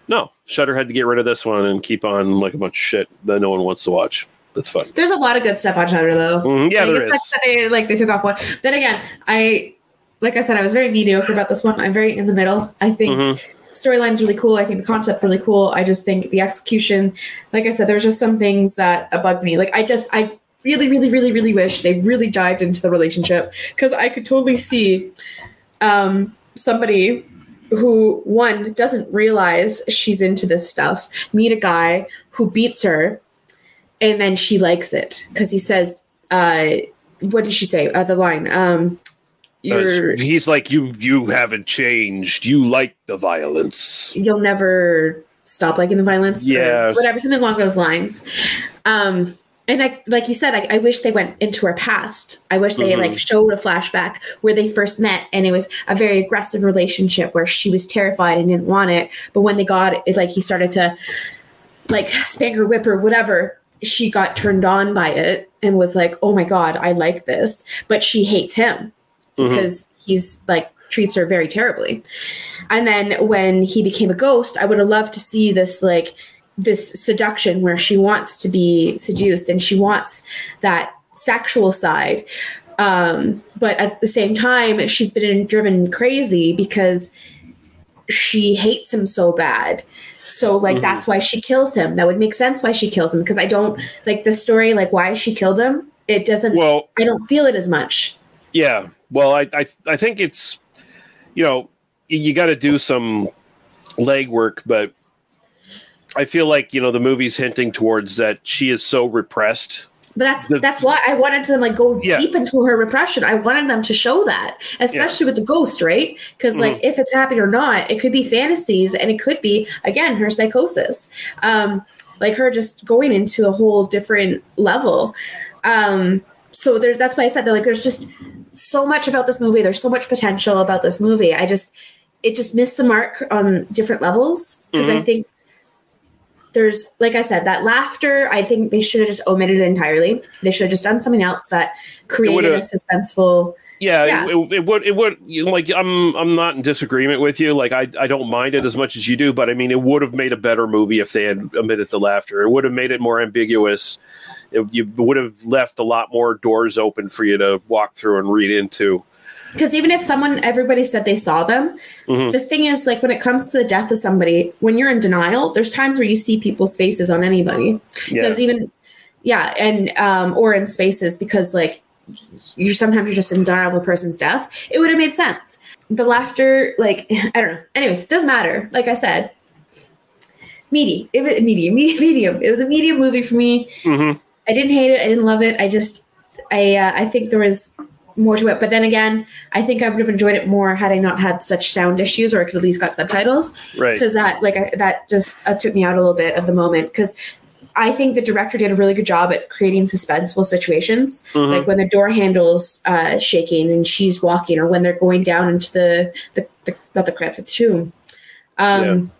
no, Shudder had to get rid of this one and keep on like a bunch of shit that no one wants to watch. That's fun. There's a lot of good stuff on Shudder though. Mhm, yeah, Like, there it's like they like they took off one. Then again, I like I said, I was very mediocre about this one. I'm very in the middle. I think Mhm. storyline's really cool. I think the concept really cool. I just think the execution, like I said, there was just some things that uh, bugged me. Like I just I really, really, really, really wish they really dived into the relationship because I could totally see um, somebody who one doesn't realize she's into this stuff meet a guy who beats her and then she likes it because he says, uh, "What did she say?" Uh, the line, um, "You're he's like you. You haven't changed. You like the violence. you'll never stop liking the violence." Yeah. whatever, something along those lines. Um, and I, like you said, I, I wish they went into her past. I wish they Mhm. like showed a flashback where they first met, and it was a very aggressive relationship where she was terrified and didn't want it. But when they got it's like he started to like spank her, whip her, whatever. She got turned on by it and was like, "Oh my god, I like this," but she hates him Mhm. because he's like treats her very terribly. And then when he became a ghost, I would have loved to see this like this seduction where she wants to be seduced and she wants that sexual side. Um, but at the same time, she's been driven crazy because she hates him so bad. So like Mhm. that's why she kills him. That would make sense why she kills him because I don't like the story like why she killed him. It doesn't Well, I don't feel it as much. Yeah. Well, I I, I think it's you know you got to do some legwork, but I feel like you know the movie's hinting towards that she is so repressed. But that's The- that's why I wanted to like go Yeah. deep into her repression. I wanted them to show that, especially with the ghost, right? Because like Mm-hmm. if it's happening or not, it could be fantasies, and it could be again her psychosis, um, like her just going into a whole different level. Um, so there, that's why I said that like there's just so much about this movie. There's so much potential about this movie. I just it just missed the mark on different levels because I Mhm. think there's like I said, that laughter, I think they should have just omitted it entirely. They should have just done something else that created a suspenseful Yeah, Yeah. It, it, would it would you know, like I'm I'm not in disagreement with you. Like I I don't mind it as much as you do, but I mean it would have made a better movie if they had omitted the laughter. It would have made it more ambiguous. It, you would have left a lot more doors open for you to walk through and read into. Because even if someone everybody said they saw them, Mhm. the thing is like when it comes to the death of somebody, when you're in denial, there's times where you see people's faces on anybody. Yeah. Because even yeah, and um or in spaces because like you're sometimes you're just in denial of a person's death. It would have made sense. The laughter, like I don't know. Anyways, it doesn't matter. Like I said, medium. It was medium, medium. It was a medium movie for me. Mhm. I didn't hate it. I didn't love it. I just, I, uh, I think there was more to it. But then again, I think I would have enjoyed it more had I not had such sound issues, or I could at least got subtitles. Right. Because that, like, I, that just uh, took me out a little bit of the moment. Because I think the director did a really good job at creating suspenseful situations, Mhm. like when the door handles uh, shaking and she's walking, or when they're going down into the the, the not the crypt, the tomb. Um,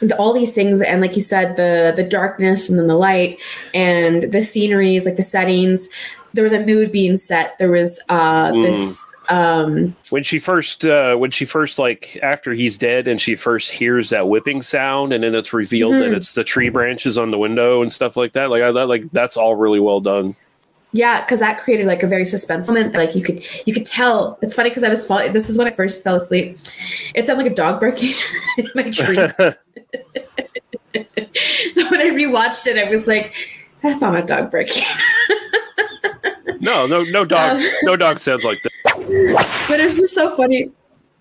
the- all these things and like you said the the darkness and then the light and the sceneries like the settings there was a mood being set. There was uh Mm. this um when she first uh when she first like after he's dead and she first hears that whipping sound and then it's revealed that Mhm. it's the tree branches on the window and stuff like that like I that like that's all really well done. Yeah because that created like a very suspense moment like you could you could tell. It's funny because i was falling this is when i first fell asleep. It sounded like a dog barking in my tree. So when i rewatched it i was like that's not a dog barking no no no dog Um, no dog sounds like that but it was just so funny.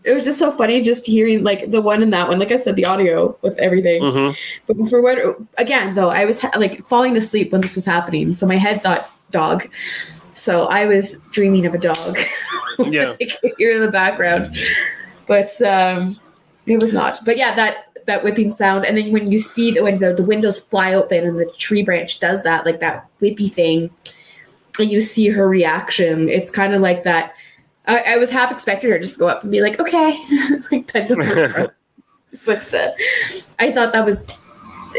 It was just so funny just hearing like the one and that one. Like I said, the audio with everything. Mhm. But for what again though, I was ha- like falling asleep when this was happening, so my head thought dog. So I was dreaming of a dog. Yeah. Hear in the background, but um, it was not. But yeah, that that whipping sound, and then when you see the when the, the windows fly open and the tree branch does that, like that whippy thing, you see her reaction, it's kind of like that. I, I was half expecting her to just to go up and be like, "Okay," like bend over. but uh, I thought that was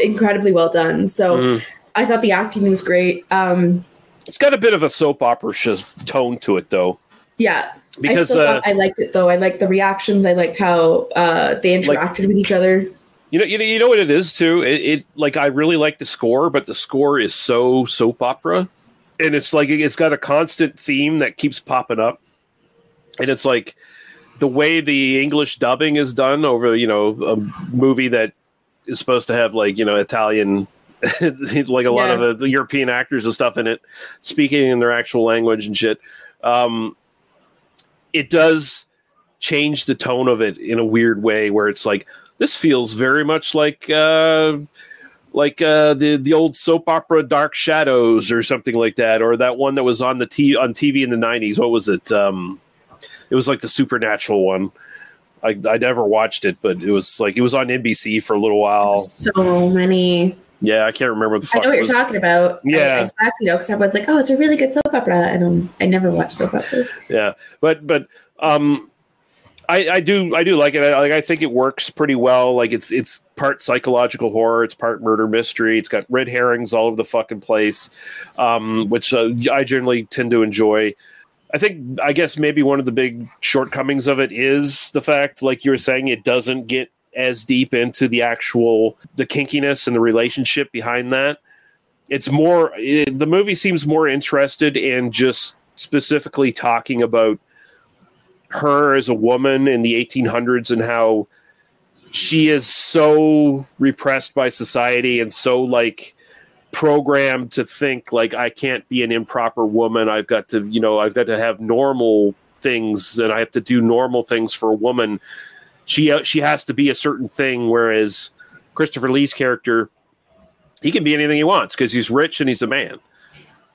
incredibly well done. So Mhm. I thought the acting was great. Um, it's got a bit of a soap opera sh- tone to it though yeah, Because, I, still uh, I liked it though. I liked the reactions. I liked how uh, they interacted with each other. you know you know, you know what it is too it, it like i really like the score but the score is so soap opera and it's like it's got a constant theme that keeps popping up and it's like the way the english dubbing is done over you know a movie that is supposed to have like you know italian like a lot Yeah. of the, the european actors and stuff in it speaking in their actual language and shit um it does change the tone of it in a weird way where it's like this feels very much like uh like uh, the the old soap opera Dark Shadows or something like that, or that one that was on the t- on TV in the '90s. What was it? Um, it was like the supernatural one. I, I never watched it, but it was like it was on NBC for a little while. So many. Yeah, I can't remember the I know what you're talking about. Yeah. I exactly know because everyone's like, "Oh, it's a really good soap opera," and um, I never watched soap operas. yeah but but um I, I do I do like it. I, like I think it works pretty well. Like it's it's part psychological horror, it's part murder mystery. It's got red herrings all over the fucking place, um, which uh, I generally tend to enjoy. I think I guess maybe one of the big shortcomings of it is the fact, like you were saying, it doesn't get as deep into the actual the kinkiness and the relationship behind that. It's more it, the movie seems more interested in just specifically talking about her as a woman in the 1800s and how she is so repressed by society and so like programmed to think like I can't be an improper woman. I've got to, you know, I've got to have normal things and I have to do normal things for a woman. She uh, she has to be a certain thing whereas Christopher Lee's character he can be anything he wants because he's rich and he's a man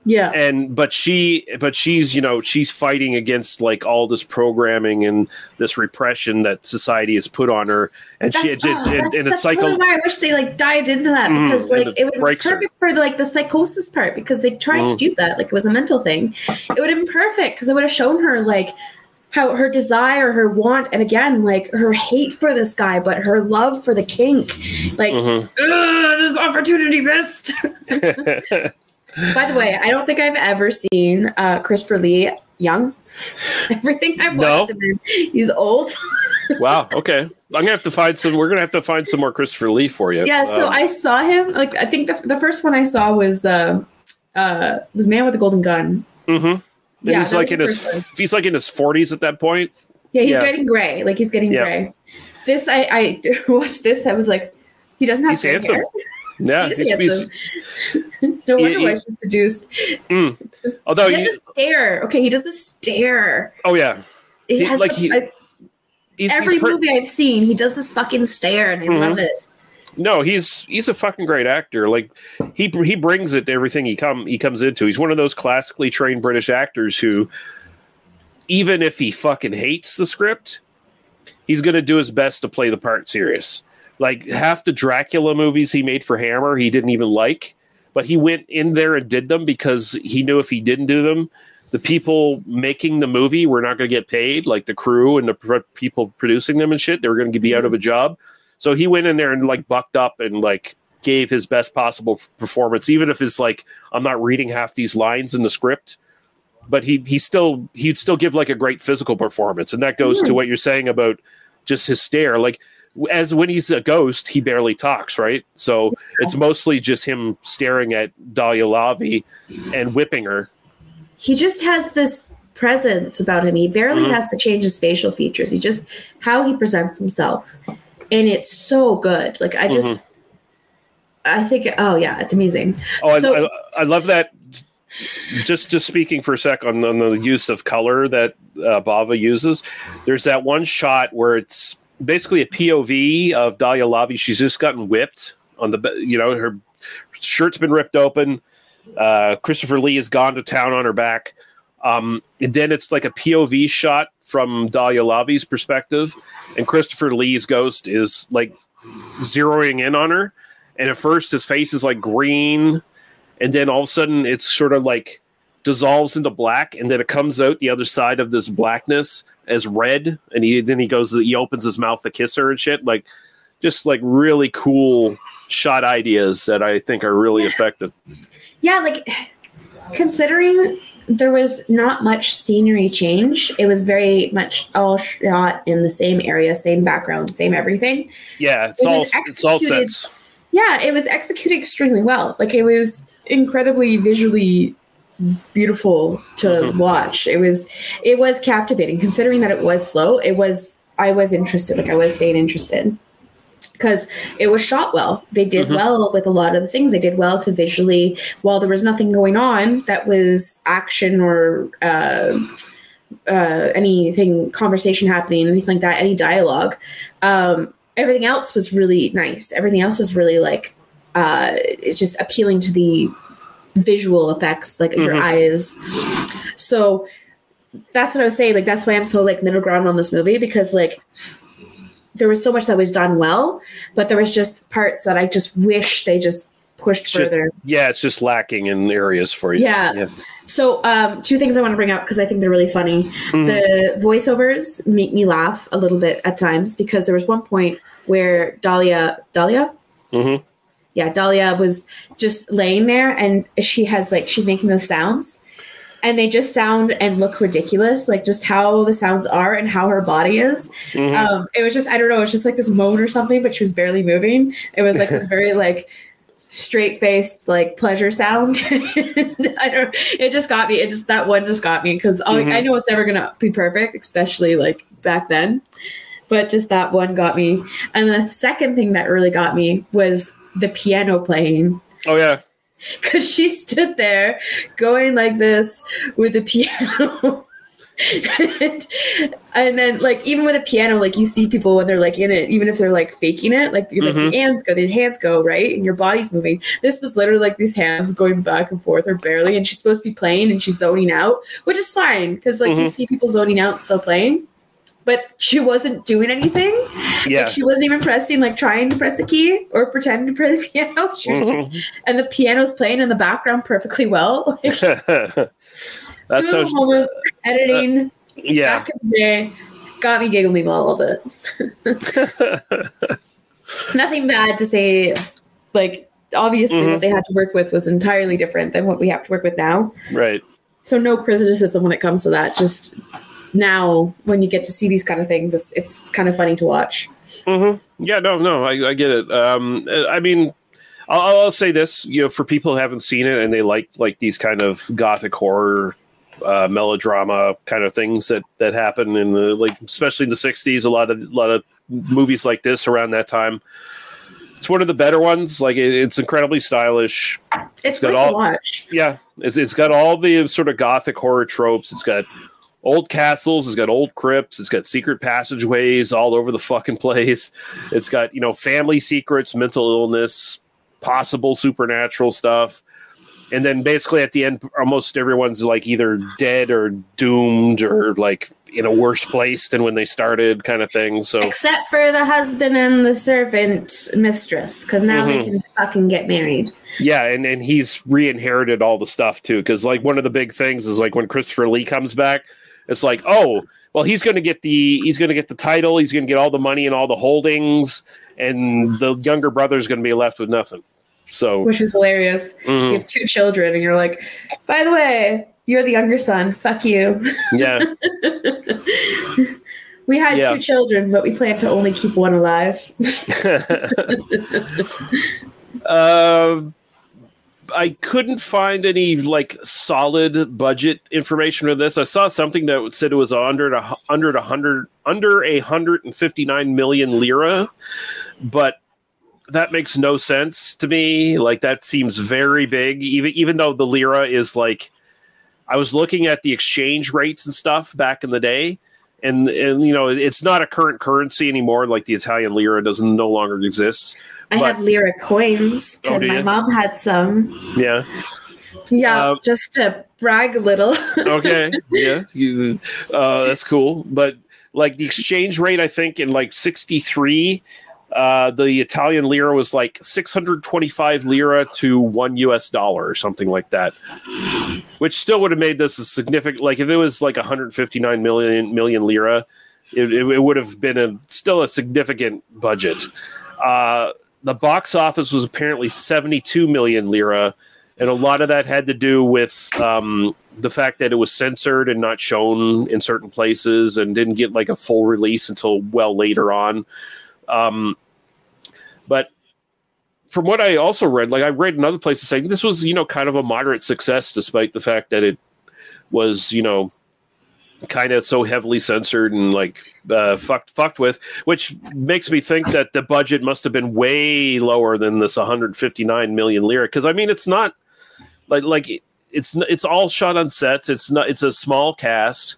Yeah. and but she but she's you know she's fighting against like all this programming and this repression that society has put on her and she That's, and, oh, and, that's, and a cycle totally why I wish they like dived into that Mhm, because like it it would be breaks her. perfect for like the psychosis part because they tried Mhm. to do that like it was a mental thing. It would have been perfect because it would have shown her like how her desire, her want, and again like her hate for this guy, but her love for the kink. Like, Mhm. "Ugh, this opportunity missed. By the way, I don't think I've ever seen uh, Christopher Lee young. Everything I've No? watched him in, he's old. wow okay i'm gonna have to find some we're gonna have to find some more christopher lee for you Yeah, so Um, I saw him. Like I think the, the first one I saw was uh, uh, was Man with the Golden Gun. Mm-hmm. Yeah, he's like in his one. he's like in his 40s at that point Yeah, he's Yeah. getting gray. Like he's getting Yeah. gray. This I I watched this. I was like, he doesn't have he's handsome hair. Yeah He is he's, he's, no wonder he- why she's seduced. although he you, does a stare. Okay, he does a stare. oh yeah He, He- has like the- he- I- he's, every he's pre- movie I've seen, he does this fucking stare, and I Mhm. love it. No, he's he's a fucking great actor. Like he he brings it to everything he come he comes into. He's one of those classically trained British actors who, even if he fucking hates the script, he's gonna do his best to play the part serious. Like half the Dracula movies he made for Hammer, he didn't even like, but he went in there and did them because he knew if he didn't do them, the people making the movie were not going to get paid, like the crew and the pr- people producing them and shit. They were going to be out of a job. So he went in there and like bucked up and like gave his best possible performance, even if it's like I'm not reading half these lines in the script. But he he still he'd still give like a great physical performance, and that goes to hmm. what you're saying about just his stare. Like as when he's a ghost, he barely talks, right? So it's mostly just him staring at Daliah Lavi and whipping her. he just has this presence about him. He barely Mhm. has to change his facial features. He just how he presents himself, and it's so good. Like I just, Mhm. I think, oh yeah, it's amazing. Oh, I, I, I love that. Just just speaking for a sec on, on the use of color that uh, Bava uses. There's that one shot where it's basically a POV of Daliah Lavi. She's just gotten whipped on the, you know, her shirt's been ripped open. Uh, Christopher Lee has gone to town on her back. Um, and then it's like a POV shot from Daliah Lavi's perspective, and Christopher Lee's ghost is like zeroing in on her. And at first, his face is like green, and then all of a sudden, it's sort of like dissolves into black, and then it comes out the other side of this blackness as red. And he then he goes, he opens his mouth to kiss her and shit. Like, just like really cool shot ideas that I think are really effective. Yeah, like considering there was not much scenery change, it was very much all shot in the same area, same background, same everything. Yeah, it's It all it's all sets. Yeah, it was executed extremely well. Like it was incredibly visually beautiful to Mhm. watch. It was it was captivating considering that it was slow. It was I was interested. Like I was staying interested because it was shot well. They did Mhm. well with a lot of the things. They did well to visually while there was nothing going on that was action or uh, uh, anything conversation happening, anything like that, any dialogue. Um, everything else was really nice. Everything else was really like uh, it's just appealing to the visual effects, like your Mhm. eyes. So that's what I was saying. Like that's why I'm so like middle ground on this movie because like there was so much that was done well, but there was just parts that I just wish they just pushed It's just- further. yeah, it's just lacking in areas for you. Yeah. So, um, two things I want to bring up because I think they're really funny. Mhm. The voiceovers make me laugh a little bit at times because there was one point where Daliah, Daliah, Mm-hmm. Yeah, Daliah was just laying there and she has like she's making those sounds, and they just sound and look ridiculous, like just how the sounds are and how her body is. Mhm. Um, it was just I don't know, it's just like this moan or something, but she was barely moving. It was like this very like straight faced like pleasure sound. I don't. It just got me. It just that one just got me because Mhm. I know it's never gonna be perfect, especially like back then. But just that one got me. And the second thing that really got me was the piano playing Oh yeah. because she stood there going like this with the piano. and, and then like even with a piano like you see people when they're like in it even if they're like faking it like, like Mhm. the hands go the hands go right and your body's moving this was literally like these hands going back and forth or barely and she's supposed to be playing and she's zoning out which is fine because like you Mhm. see people zoning out still playing but she wasn't doing anything Yeah. like she wasn't even pressing like trying to press a key or pretending to play the piano she was just Mhm. and the piano's playing in the background perfectly well. Like, That's so. homework, editing Yeah. back in the day got me giggling a little bit. Nothing bad to say. Like obviously, Mhm. what they had to work with was entirely different than what we have to work with now. right. So no criticism when it comes to that. Just now, when you get to see these kind of things, it's it's kind of funny to watch. hmm Yeah, no, no, I, I get it. Um, I mean, I'll, I'll say this: you know, for people who haven't seen it and they like like these kind of gothic horror, uh, melodrama kind of things that that happen in the like, especially in the '60s, a lot of a lot of movies like this around that time. It's one of the better ones. Like it, it's incredibly stylish. It's got all- to watch. Yeah, it's it's got all the sort of gothic horror tropes. It's got old castles. It's got old crypts. It's got secret passageways all over the fucking place. It's got you know family secrets, mental illness, possible supernatural stuff. And then basically at the end, almost everyone's like either dead or doomed or like in a worse place than when they started, kind of thing. So Except for the husband and the servant mistress, because now Mhm. they can fucking get married. Yeah, and, and he's re-inherited all the stuff too. Because like one of the big things is like when Christopher Lee comes back, it's like, oh, well, he's going to get the he's going to get the title, he's going to get all the money and all the holdings, and the younger brother's going to be left with nothing. So which is hilarious. Mhm. You have two children, and you're like, by the way, you're the younger son. Fuck you. yeah, we had Yeah. two children, but we plan to only keep one alive. uh, I couldn't find any like solid budget information for this. I saw something that said it was under a under a hundred under a hundred and fifty nine million lira, but that makes no sense to me. Like that seems very big, even even though the lira is like. I was looking at the exchange rates and stuff back in the day, and and you know it's not a current currency anymore. Like the Italian lira doesn't no longer exists. I But- have lira coins Oh, because do my mom had some. Yeah. Yeah, Uh, just to brag a little. okay yeah you, uh, that's cool but like the exchange rate i think in like 63 uh, the italian lira was like 625 lira to one us dollar or something like that which still would have made this a significant like if it was like 159 million million lira it, it, it would have been a still a significant budget uh, the box office was apparently 72 million lira and a lot of that had to do with um, the fact that it was censored and not shown in certain places and didn't get like a full release until well later on. Um, but from what i also read like i read in other places saying this was you know kind of a moderate success despite the fact that it was you know kind of so heavily censored and like uh, fucked fucked with, which makes me think that the budget must have been way lower than this 159 million lira. Because I mean, it's not like like it's it's all shot on sets. It's not. It's a small cast,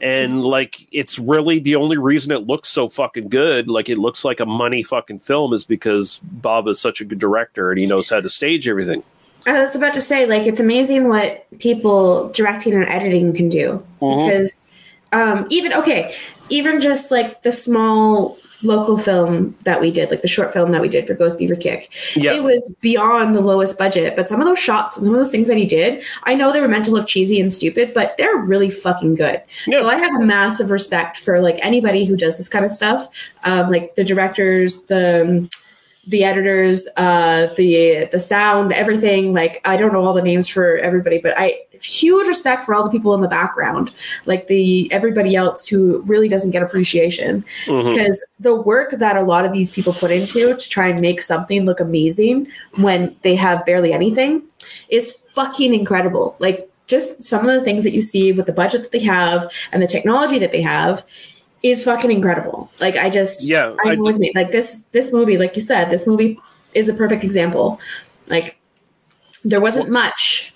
and like it's really the only reason it looks so fucking good like it looks like a money fucking film is because Bava is such a good director and he knows how to stage everything I was about to say, like, it's amazing what people directing and editing can do. Mhm. Because um, even, okay, even just like the small local film that we did, like the short film that we did for Ghost Beaver Kick, Yeah. it was beyond the lowest budget. But some of those shots, some of those things that he did, I know they were meant to look cheesy and stupid, but they're really fucking good. So I have a massive respect for like anybody who does this kind of stuff, um, like the directors, the um, the editors, uh, the the sound, everything. Like I don't know all the names for everybody, but I huge respect for all the people in the background, like the everybody else who really doesn't get appreciation Mhm. because the work that a lot of these people put into to try and make something look amazing when they have barely anything is fucking incredible. Like just some of the things that you see with the budget that they have and the technology that they have is fucking incredible. Like I just Yeah, I I- always made like this this movie, like you said, this movie is a perfect example. Like there wasn't much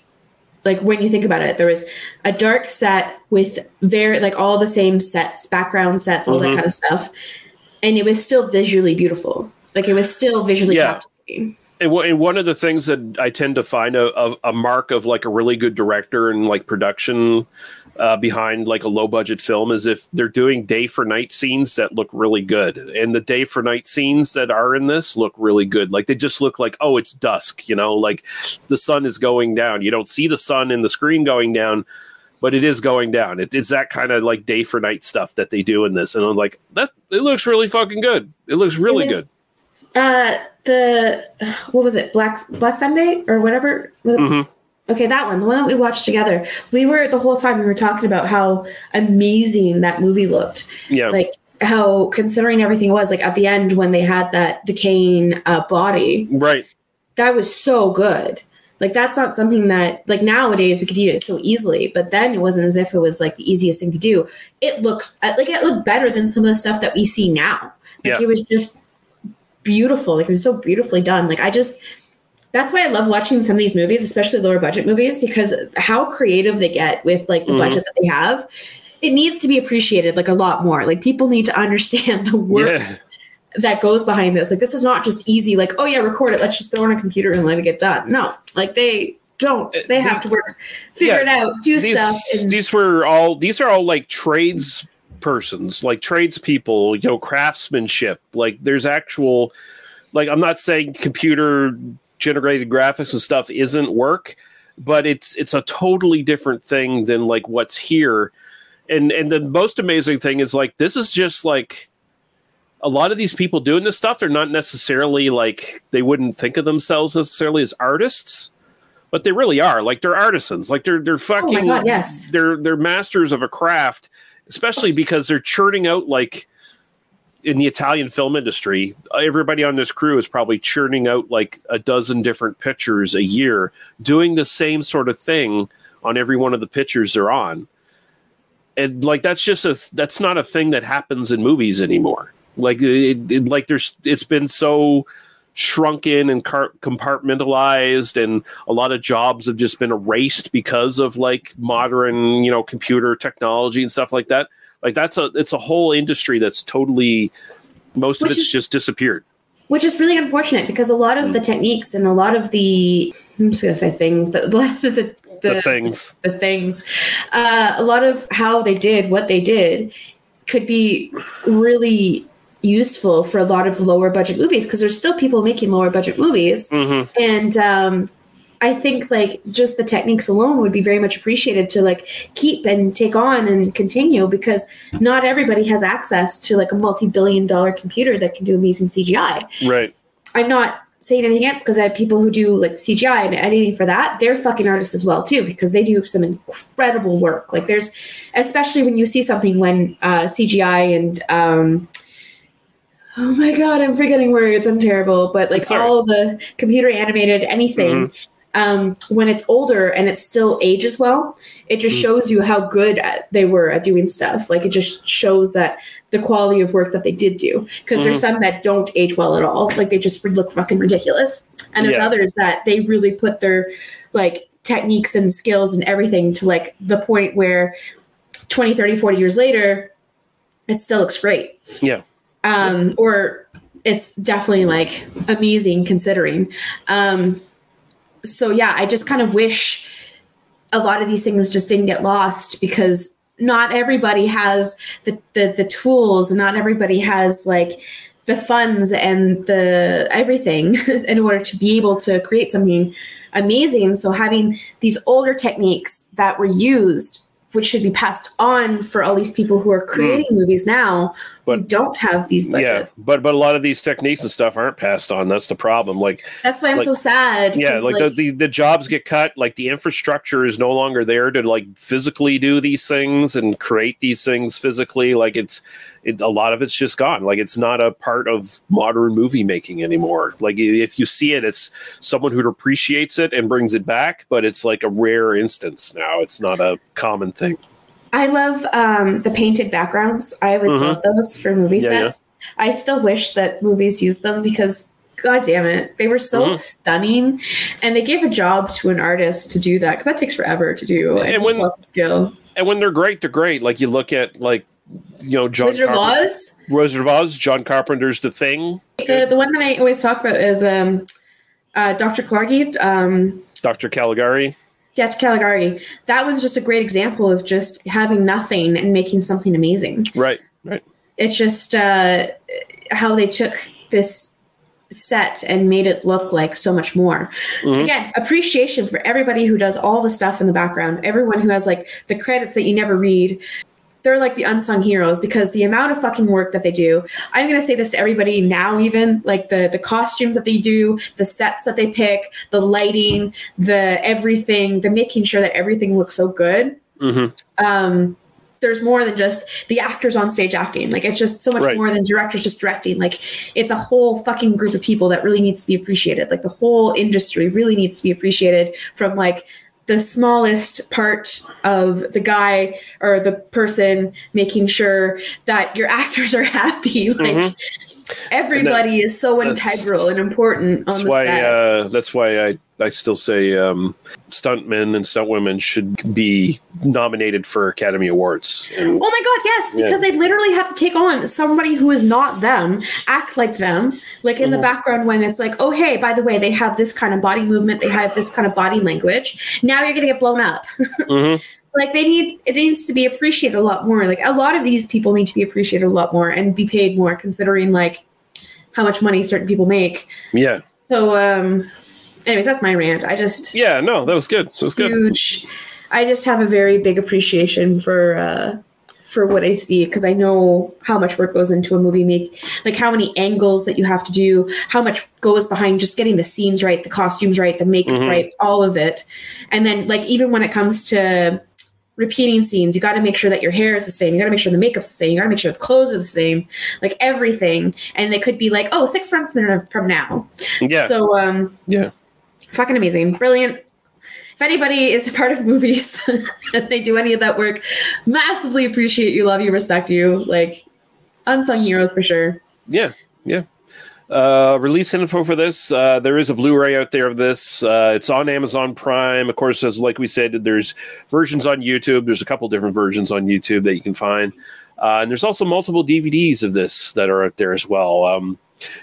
like when you think about it there was a dark set with very like all the same sets background sets all Mhm. that kind of stuff and it was still visually beautiful like it was still visually Yeah. captivating and, one- and one of the things that I tend to find a, a, a mark of like a really good director and like production uh, behind like a low budget film is if they're doing day for night scenes that look really good. And the day for night scenes that are in this look really good. Like they just look like, oh, it's dusk, you know, like the sun is going down. You don't see the sun in the screen going down, but it is going down. It, it's that kind of like day for night stuff that they do in this. And I'm like, that it looks really fucking good. It looks really It was- good. uh the what was it black black sunday or whatever Mhm. Okay that one the one that we watched together. We were the whole time we were talking about how amazing that movie looked. Yeah. like how considering everything was like at the end when they had that decaying uh, body. Right. that was so good. Like that's not something that like nowadays we could eat it so easily but then it wasn't as if it was like the easiest thing to do. It looks uh, like it looked better than some of the stuff that we see now. Like Yeah. it was just beautiful. Like it was so beautifully done. Like i just that's why i love watching some of these movies especially lower budget movies because how creative they get with like the Mhm. budget that they have it needs to be appreciated like a lot more like people need to understand the work Yeah. that goes behind this. Like this is not just easy, like, oh yeah, record it, let's just throw on a computer and let it get done. No. Like they don't. They have to work, figure it out, do Uh, these, stuff. And these were all these are all like trades persons like tradespeople you know craftsmanship like there's actual like i'm not saying computer generated graphics and stuff isn't work but it's it's a totally different thing than like what's here. And and the most amazing thing is like this is just like a lot of these people doing this stuff they're not necessarily like they wouldn't think of themselves necessarily as artists but they really are. Like they're artisans. Like they're they're oh fucking Oh God, yes. they're they're masters of a craft especially because they're churning out like in the Italian film industry everybody on this crew is probably churning out like a dozen different pictures a year doing the same sort of thing on every one of the pictures they're on. And like that's just a that's not a thing that happens in movies anymore. Like it, it- like there's it's been so shrunken and car- compartmentalized and a lot of jobs have just been erased because of like modern you know computer technology and stuff like that like that's a it's a whole industry that's totally most of it's is- just disappeared. Which is really unfortunate because a lot of the techniques and a lot of the I'm just gonna say things, but a lot of the the things. the things, uh, a lot of how they did what they did could be really useful for a lot of lower budget movies because there's still people making lower budget movies. Mhm. and um, i think like just the techniques alone would be very much appreciated to like keep and take on and continue because not everybody has access to like a multi-billion dollar computer that can do amazing cgi right. I'm not saying anything else because i have people who do like cgi and editing for that. They're fucking artists as well too because they do some incredible work. Like there's especially when you see something when uh, cgi and um, oh my god i'm forgetting words. I'm terrible. But like It's all the computer animated anything um, when it's older and it still ages well it just Mhm. shows you how good at, they were at doing stuff like it just shows that the quality of work that they did do because there's Mhm. some that don't age well at all like they just look fucking ridiculous and there's Yeah. others that they really put their like techniques and skills and everything to like the point where 20, 30, 40 years later, it still looks great. Yeah. Um, or it's definitely like amazing considering. Um, so yeah, I just kind of wish a lot of these things just didn't get lost because not everybody has the, the, the tools and not everybody has like the funds and the everything in order to be able to create something amazing. So having these older techniques that were used, which should be passed on for all these people who are hmm. creating movies now, who But- don't have these budgets. Yeah, but but a lot of these techniques and stuff aren't passed on. That's the problem. Like That's why I'm Like- so sad. yeah 'cause, like, the, the the jobs get cut like the infrastructure is no longer there to like physically do these things and create these things physically like it's it, a lot of it's just gone like it's not a part of modern movie making anymore like if you see it it's someone who appreciates it and brings it back but it's like a rare instance now it's not a common thing I love um, the painted backgrounds. I always Mhm. love those for movie Yeah, yeah. sets. I still wish that movies used them because, god damn it, they were so Mhm. stunning, and they gave a job to an artist to do that because that takes forever to do. And And when- when lots of skill, and when they're great they're great like you look at like you know john Wizard of Oz. Wizard of Oz, John Carpenter's The Thing, The the one that I always talk about is um, uh, Dr. Clargy. Um, Dr. Caligari. yeah, Caligari. That was just a great example of just having nothing and making something amazing. Right, right. it's just uh, how they took this set and made it look like so much more. Mhm. Again, appreciation for everybody who does all the stuff in the background, everyone who has like the credits that you never read. They're like the unsung heroes because the amount of fucking work that they do. I'm gonna say this to everybody now, even like the the costumes that they do, the sets that they pick, the lighting, the everything, the making sure that everything looks so good Mm-hmm. um there's more than just the actors on stage acting like it's just so much Right. more than directors just directing like it's a whole fucking group of people that really needs to be appreciated like the whole industry really needs to be appreciated from like the smallest part of the guy or the person making sure that your actors are happy like Mhm. Everybody is so integral and important on That's the why. Uh, that's why I, I still say um, stuntmen and stuntwomen should be nominated for Academy Awards. And, Oh my god, yes, Yeah. because they literally have to take on somebody who is not them, act like them, like in the Mhm. background when it's like, oh hey, by the way, they have this kind of body movement, they have this kind of body language. Now you're gonna get blown up. Mhm. Like they need it needs to be appreciated a lot more. Like a lot of these people need to be appreciated a lot more and be paid more, considering like how much money certain people make. Yeah, So, um, anyways, that's my rant. I just yeah. No, that was good. That was good. huge. I just have a very big appreciation for uh, for what I see because I know how much work goes into a movie make, like how many angles that you have to do, how much goes behind just getting the scenes right, the costumes right, the makeup Mhm. right, all of it, and then like even when it comes to repeating scenes, you got to make sure that your hair is the same. You got to make sure the makeup's the same. You got to make sure the clothes are the same, like everything. And they could be like, oh, six months from now. Yeah, So um, yeah. fucking amazing, brilliant. If anybody is a part of movies and they do any of that work, massively appreciate you, love you, respect you. Like unsung heroes for sure. Yeah, yeah. Uh, release info for this. Uh, there is a Blu-ray out there of this. Uh, it's on Amazon Prime. Of course, as like we said, there's versions on YouTube. There's a couple different versions on YouTube that you can find, uh, and there's also multiple DVDs of this that are out there as well. Um,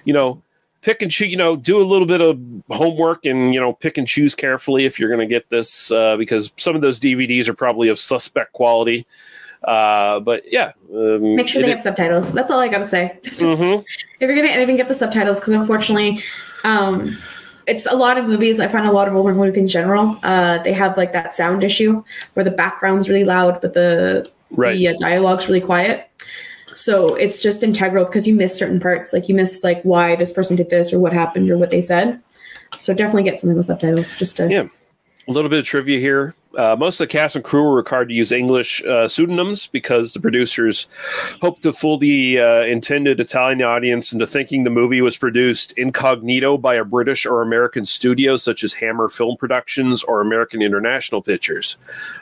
you know, pick and choose. You know, do a little bit of homework and you know pick and choose carefully if you're going to get this uh, because some of those DVDs are probably of suspect quality. Uh, but yeah, um, Make sure they is- have subtitles. That's all I gotta say. Just- Mhm. If you're gonna even get the subtitles, because unfortunately, um, it's a lot of movies. I find a lot of older movies in general. Uh, they have like that sound issue where the background's really loud, but the Right. the uh, dialogue's really quiet. So it's just integral because you miss certain parts, like you miss like why this person did this or what happened or what they said. So definitely get something with subtitles just to Yeah. A little bit of trivia here. Uh, most of the cast and crew were required to use English uh, pseudonyms because the producers hoped to fool the uh, intended Italian audience into thinking the movie was produced incognito by a British or American studio, such as Hammer Film Productions or American International Pictures.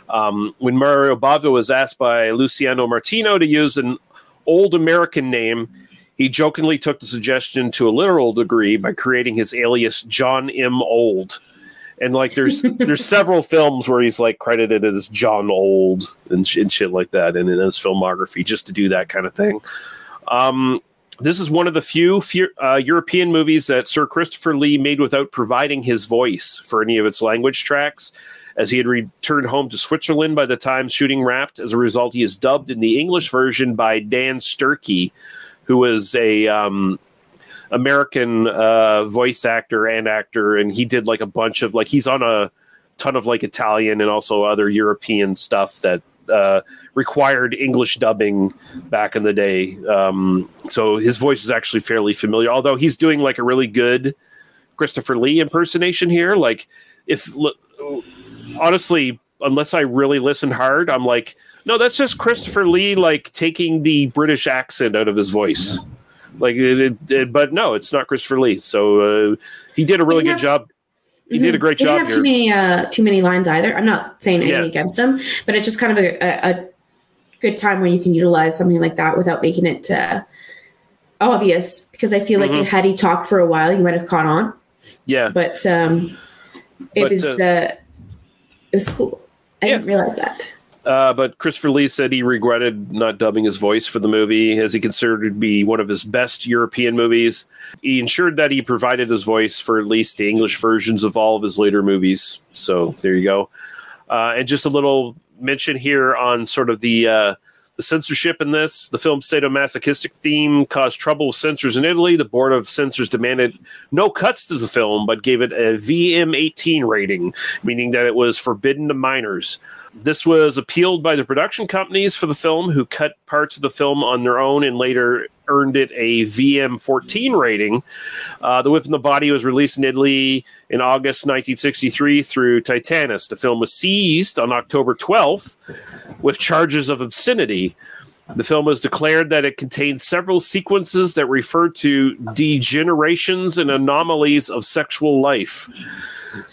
Um, when Mario Bava was asked by Luciano Martino to use an old American name, he jokingly took the suggestion to a literal degree by creating his alias John M. Old and like there's there's several films where he's like credited as John Old and, sh- and shit like that, and in his filmography just to do that kind of thing. Um, this is one of the few, few uh, European movies that Sir Christopher Lee made without providing his voice for any of its language tracks, as he had returned home to Switzerland by the time shooting wrapped. As a result, he is dubbed in the English version by Dan Sturkie, who was a um, American uh, voice actor and actor, and he did like a bunch of like he's on a ton of like Italian and also other European stuff that uh, required English dubbing back in the day. Um, so his voice is actually fairly familiar, although he's doing like a really good Christopher Lee impersonation here. Like, if honestly, unless I really listen hard, I'm like, no, that's just Christopher Lee like taking the British accent out of his voice. Like, it, it, it- but no, it's not Christopher Lee. So uh, he did a really Yeah. good job. He did a great He job didn't have here. too many uh, too many lines either. I'm not saying anything Yeah. against him, but it's just kind of a, a, a good time when you can utilize something like that without making it uh, obvious. Because I feel like Mhm. had he talked for a while, he might have caught on. Yeah. But um, it But, was uh, uh, it was cool. I didn't realize that. Uh, but Christopher Lee said he regretted not dubbing his voice for the movie, as he considered it to be one of his best European movies. He ensured that he provided his voice for at least the English versions of all of his later movies. So there you go. Uh, and just a little mention here on sort of the uh, the censorship in this. The film's sadomasochistic theme caused trouble with censors in Italy. The board of censors demanded no cuts to the film, but gave it a VM18 rating, meaning that it was forbidden to minors. This was appealed by the production companies for the film, who cut parts of the film on their own and later earned it a VM14 rating. Uh, the Whip and the Body was released in Italy in August 1963 through Titanus. The film was seized on October 12th with charges of obscenity. The film was declared that it contained several sequences that refer to degenerations and anomalies of sexual life.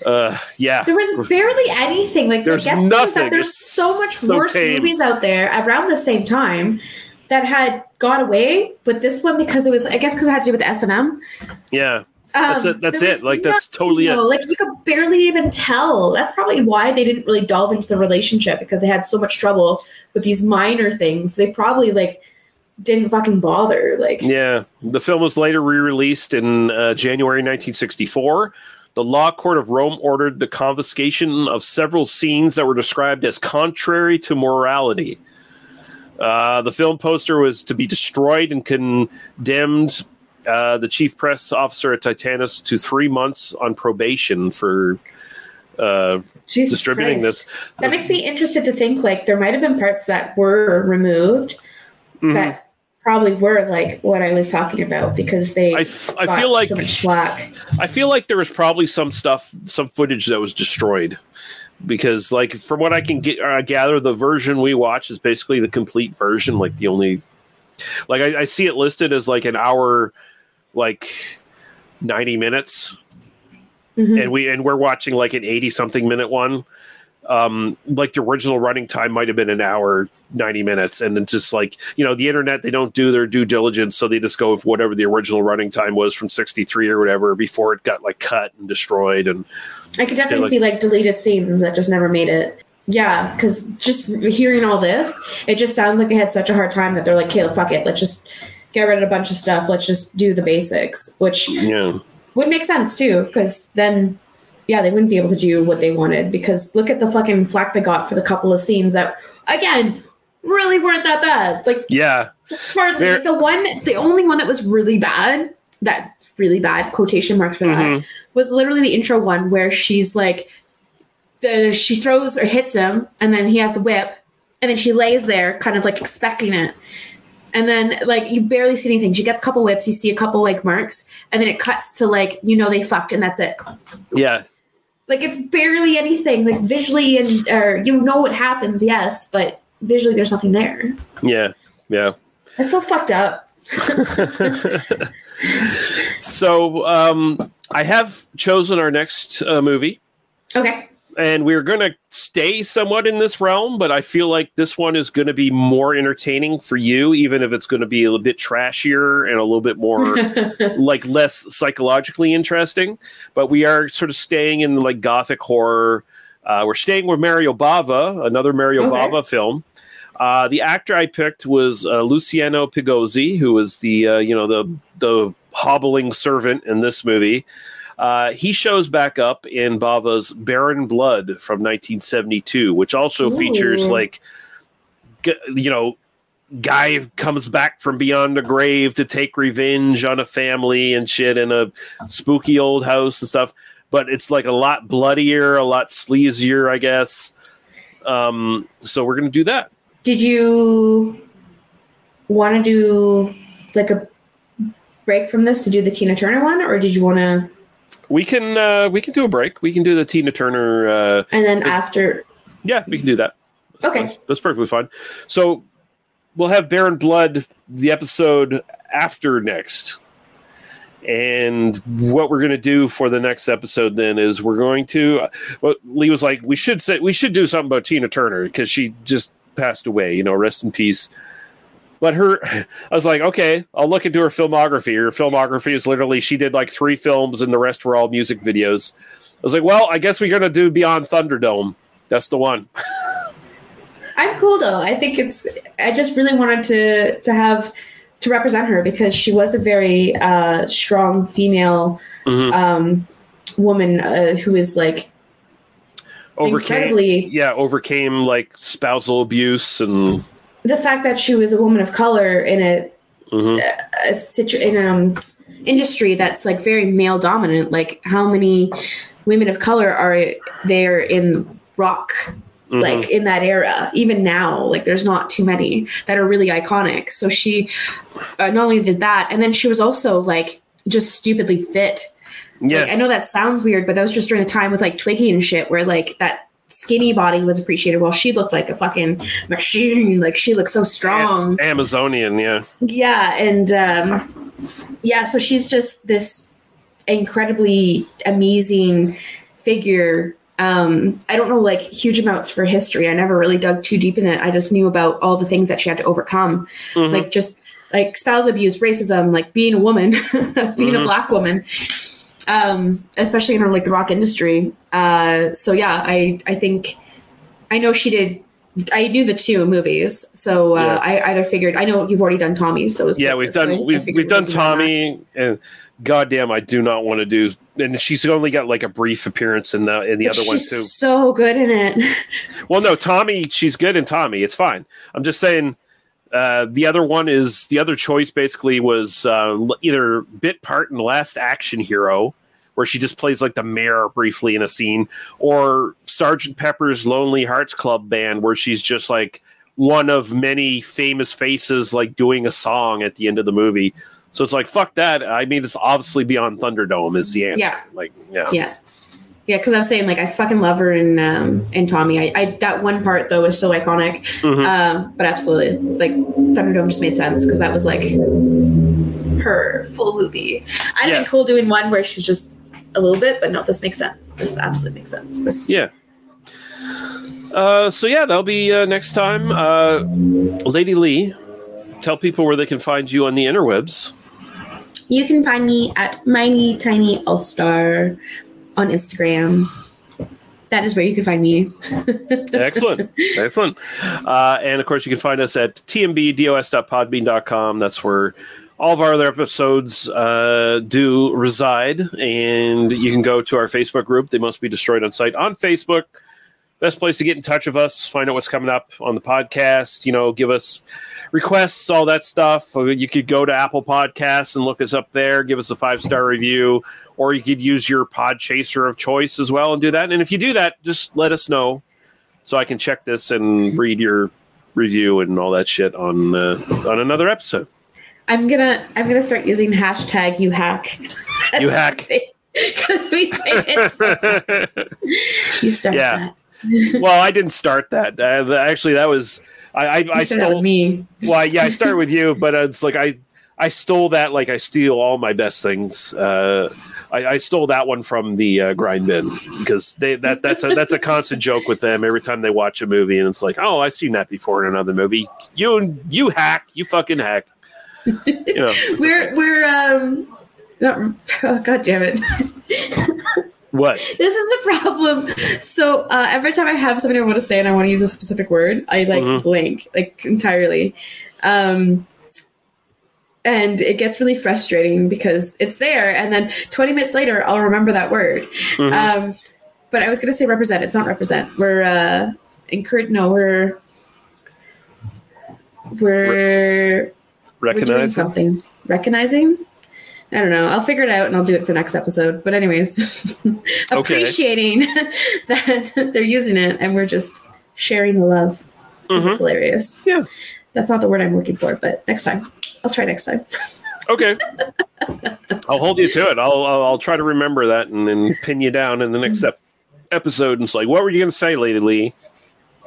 Uh, yeah. There was barely anything. Like There's the gets me is nothing. there's so much so worse tame. movies out there around the same time that had got away, but this one because it was I guess because it had to do with S and M. Yeah. That's Um, it. That's it. Like that's totally it. Like you could barely even tell. That's probably why they didn't really delve into the relationship because they had so much trouble with these minor things. They probably like didn't fucking bother. Like Yeah, the film was later re-released in uh, January 1964. The law court of Rome ordered the confiscation of several scenes that were described as contrary to morality. Uh, the film poster was to be destroyed and condemned uh, the chief press officer at Titanus to three months on probation for uh, distributing Christ. this. that makes me interested to think like there might have been parts that were removed Mhm. that probably were like what I was talking about because they I, f- I feel like so. I feel like there was probably some stuff, some footage that was destroyed because, like, from what I can get, uh, gather, the version we watch is basically the complete version. Like the only, like, I, I see it listed as like an hour, like ninety minutes, Mhm. and we and we're watching like an eighty something minute one. Um, like the original running time might have been an hour, 90 minutes. And it's just like, you know, the internet, they don't do their due diligence. So they just go with whatever the original running time was from 63 or whatever before it got like cut and destroyed. And I could definitely like- see like deleted scenes that just never made it. Yeah, because just hearing all this, it just sounds like they had such a hard time that they're like, "Okay, fuck it, let's just get rid of a bunch of stuff. Let's just do the basics," which yeah, would make sense too, because then, yeah, they wouldn't be able to do what they wanted. Because look at the fucking flack they got for the couple of scenes that, again, really weren't that bad. Like yeah, There- like the one, the only one that was really bad, that really bad quotation marks for that, Mhm. was literally the intro one where she's like, the she throws or hits him, and then he has the whip, and then she lays there, kind of like expecting it. And then, like, you barely see anything. She gets a couple whips, you see a couple like marks, and then it cuts to like, you know, they fucked, and that's it. yeah. Like, it's barely anything. Like, visually, and or you know what happens, yes, but visually, there's nothing there. Yeah. Yeah. That's so fucked up. So um, I have chosen our next uh, movie. Okay. And we're going to stay somewhat in this realm, but I feel like this one is going to be more entertaining for you, even if it's going to be a little bit trashier and a little bit more like less psychologically interesting. But we are sort of staying in like gothic horror. Uh, we're staying with Mario Bava, another Mario Okay. Bava film. Uh, the actor I picked was uh, Luciano Pigozzi, who was the uh, you know the the hobbling servant in this movie. Uh, he shows back up in Bava's Baron Blood from 1972, which also features like, you know, guy comes back from beyond the grave to take revenge on a family and shit in a spooky old house and stuff. But it's like a lot bloodier, a lot sleazier, I guess. Um, so we're gonna do that. Did you want to do like a break from this to do the Tina Turner one, or did you want to? We can uh, we can do a break. We can do the Tina Turner. Uh, And then after, yeah, we can do that. That's, Okay. that's, that's perfectly fine. So we'll have Baron Blood the episode after next. And what we're going to do for the next episode then is we're going to. Well, Lee was like, we should say we should do something about Tina Turner because she just passed away. You know, rest in peace. But her, I was like, okay, I'll look into her filmography. Her filmography is literally she did like three films, and the rest were all music videos. I was like, well, I guess we're gonna do Beyond Thunderdome. That's the one. I'm cool though. I think it's. I just really wanted to to have to represent her because she was a very uh, strong female Mhm. um, woman uh, who is like overcame Incredibly- yeah overcame like spousal abuse and the fact that she was a woman of color in a, Mhm. a situ- in um industry that's like very male dominant. Like how many women of color are there in rock? Mhm. Like in that era, even now, like there's not too many that are really iconic. So she uh, not only did that, and then she was also like just stupidly fit. yeah Like, I know that sounds weird, but that was just during the time with like Twiggy and shit, where like that skinny body was appreciated, while she looked like a fucking machine. Like she looked so strong. amazonian yeah Yeah, and um, yeah, so she's just this incredibly amazing figure. Um, I don't know like huge amounts for history. I never really dug too deep in it. I just knew about all the things that she had to overcome, Mhm. like just like spouse abuse, racism, like being a woman, being a Mhm. black woman, um, especially in her like the rock industry. Uh, so yeah, I I think I know she did. I knew the two movies, so uh, Yeah. I either figured I know you've already done Tommy, so it was yeah we've done we've, we've done tommy and goddamn i do not want to do and she's only got like a brief appearance in the in the But other one too So good in it. well no tommy she's good in tommy it's fine i'm just saying uh, the other one is the other choice basically was uh, either bit part in Last Action Hero, where she just plays like the mayor briefly in a scene, or Sergeant Pepper's Lonely Hearts Club Band, where she's just like one of many famous faces like doing a song at the end of the movie. So it's like fuck that. I mean, it's obviously Beyond Thunderdome is the answer. Yeah. Like yeah, yeah, yeah. Because I was saying like I fucking love her in um, in Tommy. I, I that one part though is so iconic. Mhm. Um, but absolutely, like Thunderdome just made sense because that was like her full movie. I'd Yeah. been cool doing one where she's just a little bit, but no, this makes sense. This absolutely makes sense. This, Yeah. Uh, so yeah, that'll be uh, next time. Uh, Lady Lee, tell people where they can find you on the interwebs. You can find me at Mighty Tiny All Star on Instagram. That is where you can find me. Excellent. Excellent. Uh, and of course, you can find us at tmbdos.podbean.com. That's where all of our other episodes uh, do reside. And you can go to our Facebook group, They Must Be Destroyed on Sight, on Facebook. Best place to get in touch with us, find out what's coming up on the podcast, you know, give us requests, all that stuff. You could go to Apple Podcasts and look us up there, give us a five star review, or you could use your pod chaser of choice as well and do that. And if you do that, just let us know so I can check this and read your review and all that shit on uh, on another episode. I'm gonna I'm gonna start using hashtag you hack. You hack. Because we say it. You start Yeah. that. well, I didn't start that. Uh, actually, that was I. I, I You started that stole me. Well, yeah, I started with you, but it's like I I stole that like I steal all my best things. Uh, I, I stole that one from the uh, grind bin because they that that's a that's a constant joke with them every time they watch a movie, and it's like, oh, I've seen that before in another movie. You you hack, you fucking hack. You know, We're we're um. Oh, God damn it. what? this is the problem. So uh, every time I have something I want to say and I want to use a specific word, I like Mhm. blank like entirely. Um, and it gets really frustrating because it's there, and then 20 minutes later, I'll remember that word. Mhm. Um, but I was to say represent. It's not represent. We're uh, encourage. No, we're we're we're doing something. Recognizing. I don't know. I'll figure it out and I'll do it for next episode. But anyways, appreciating that they're using it and we're just sharing the love. 'cause It's hilarious. Yeah. That's not the word I'm looking for, but next time. I'll try next time. Okay. I'll hold you to it. I'll, I'll I'll try to remember that and then pin you down in the next ep- episode. And it's like, what were you going to say, Lady Lee?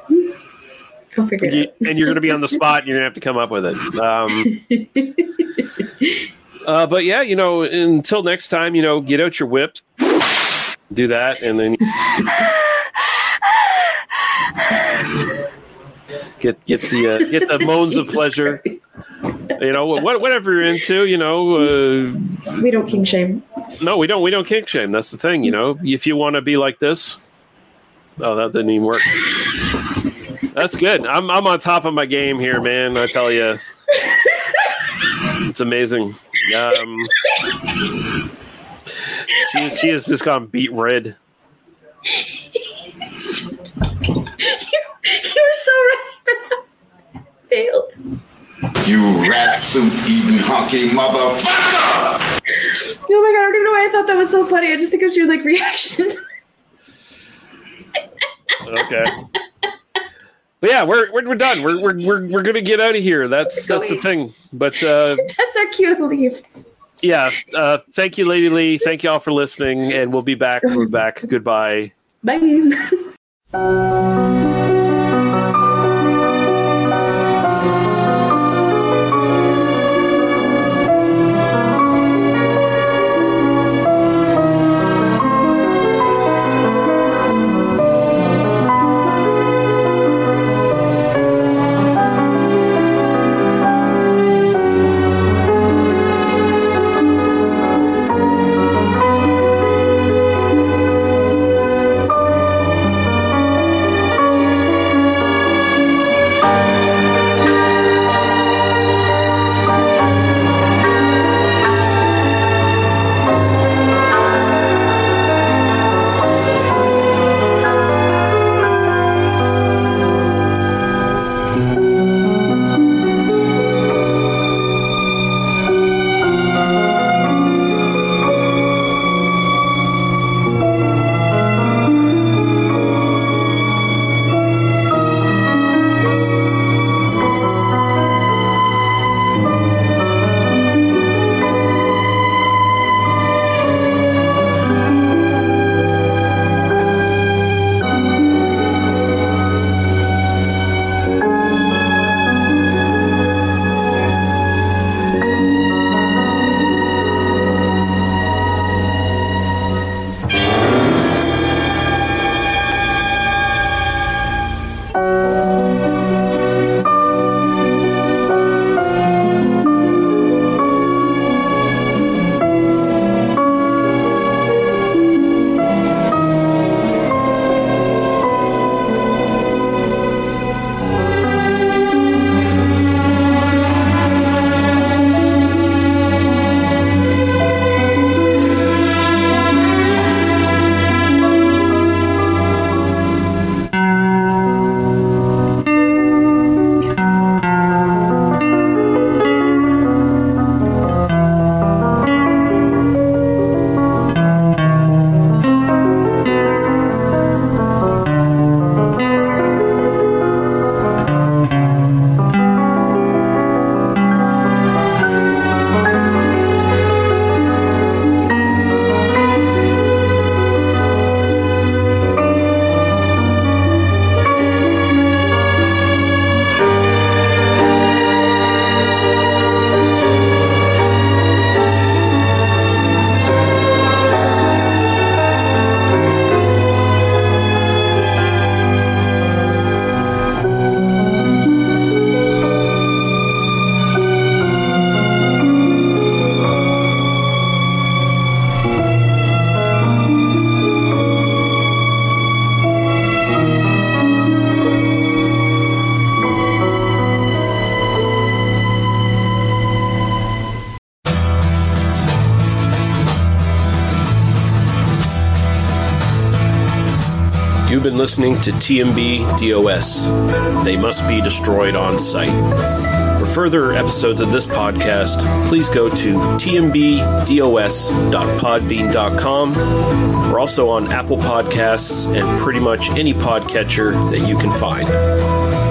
I'll figure it out. and you're going to be on the spot. and You're going to have to come up with it. Um, uh, but yeah, you know, until next time, you know, get out your whips, do that, and then get get the uh, get the moans of pleasure. You know, what, whatever you're into. You know, uh, We don't king shame. no, we don't. We don't kink shame. That's the thing. You know, if you want to be like this, oh, that didn't even work. That's good. I'm I'm on top of my game here, man. I tell you, it's amazing. Um, she she has just gone beet red. You're so right for that. Failed. You rat suit eating hunky motherfucker! Oh my god, I don't even know why I thought that was so funny. I just think it was your like reaction. Okay. But yeah, we're we're, we're done. We're, we're we're we're gonna get out of here. That's that's the thing. But uh, That's our cue to leave. yeah, uh, thank you, Lady Lee. Thank you all for listening, and we'll be back. We're back. Goodbye. Bye. listening to TMB DOS. They must be destroyed on sight. For further episodes of this podcast, please go to tmbdos.podbean.com. We're also on Apple Podcasts and pretty much any podcatcher that you can find.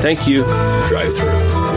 Thank you. Drive through.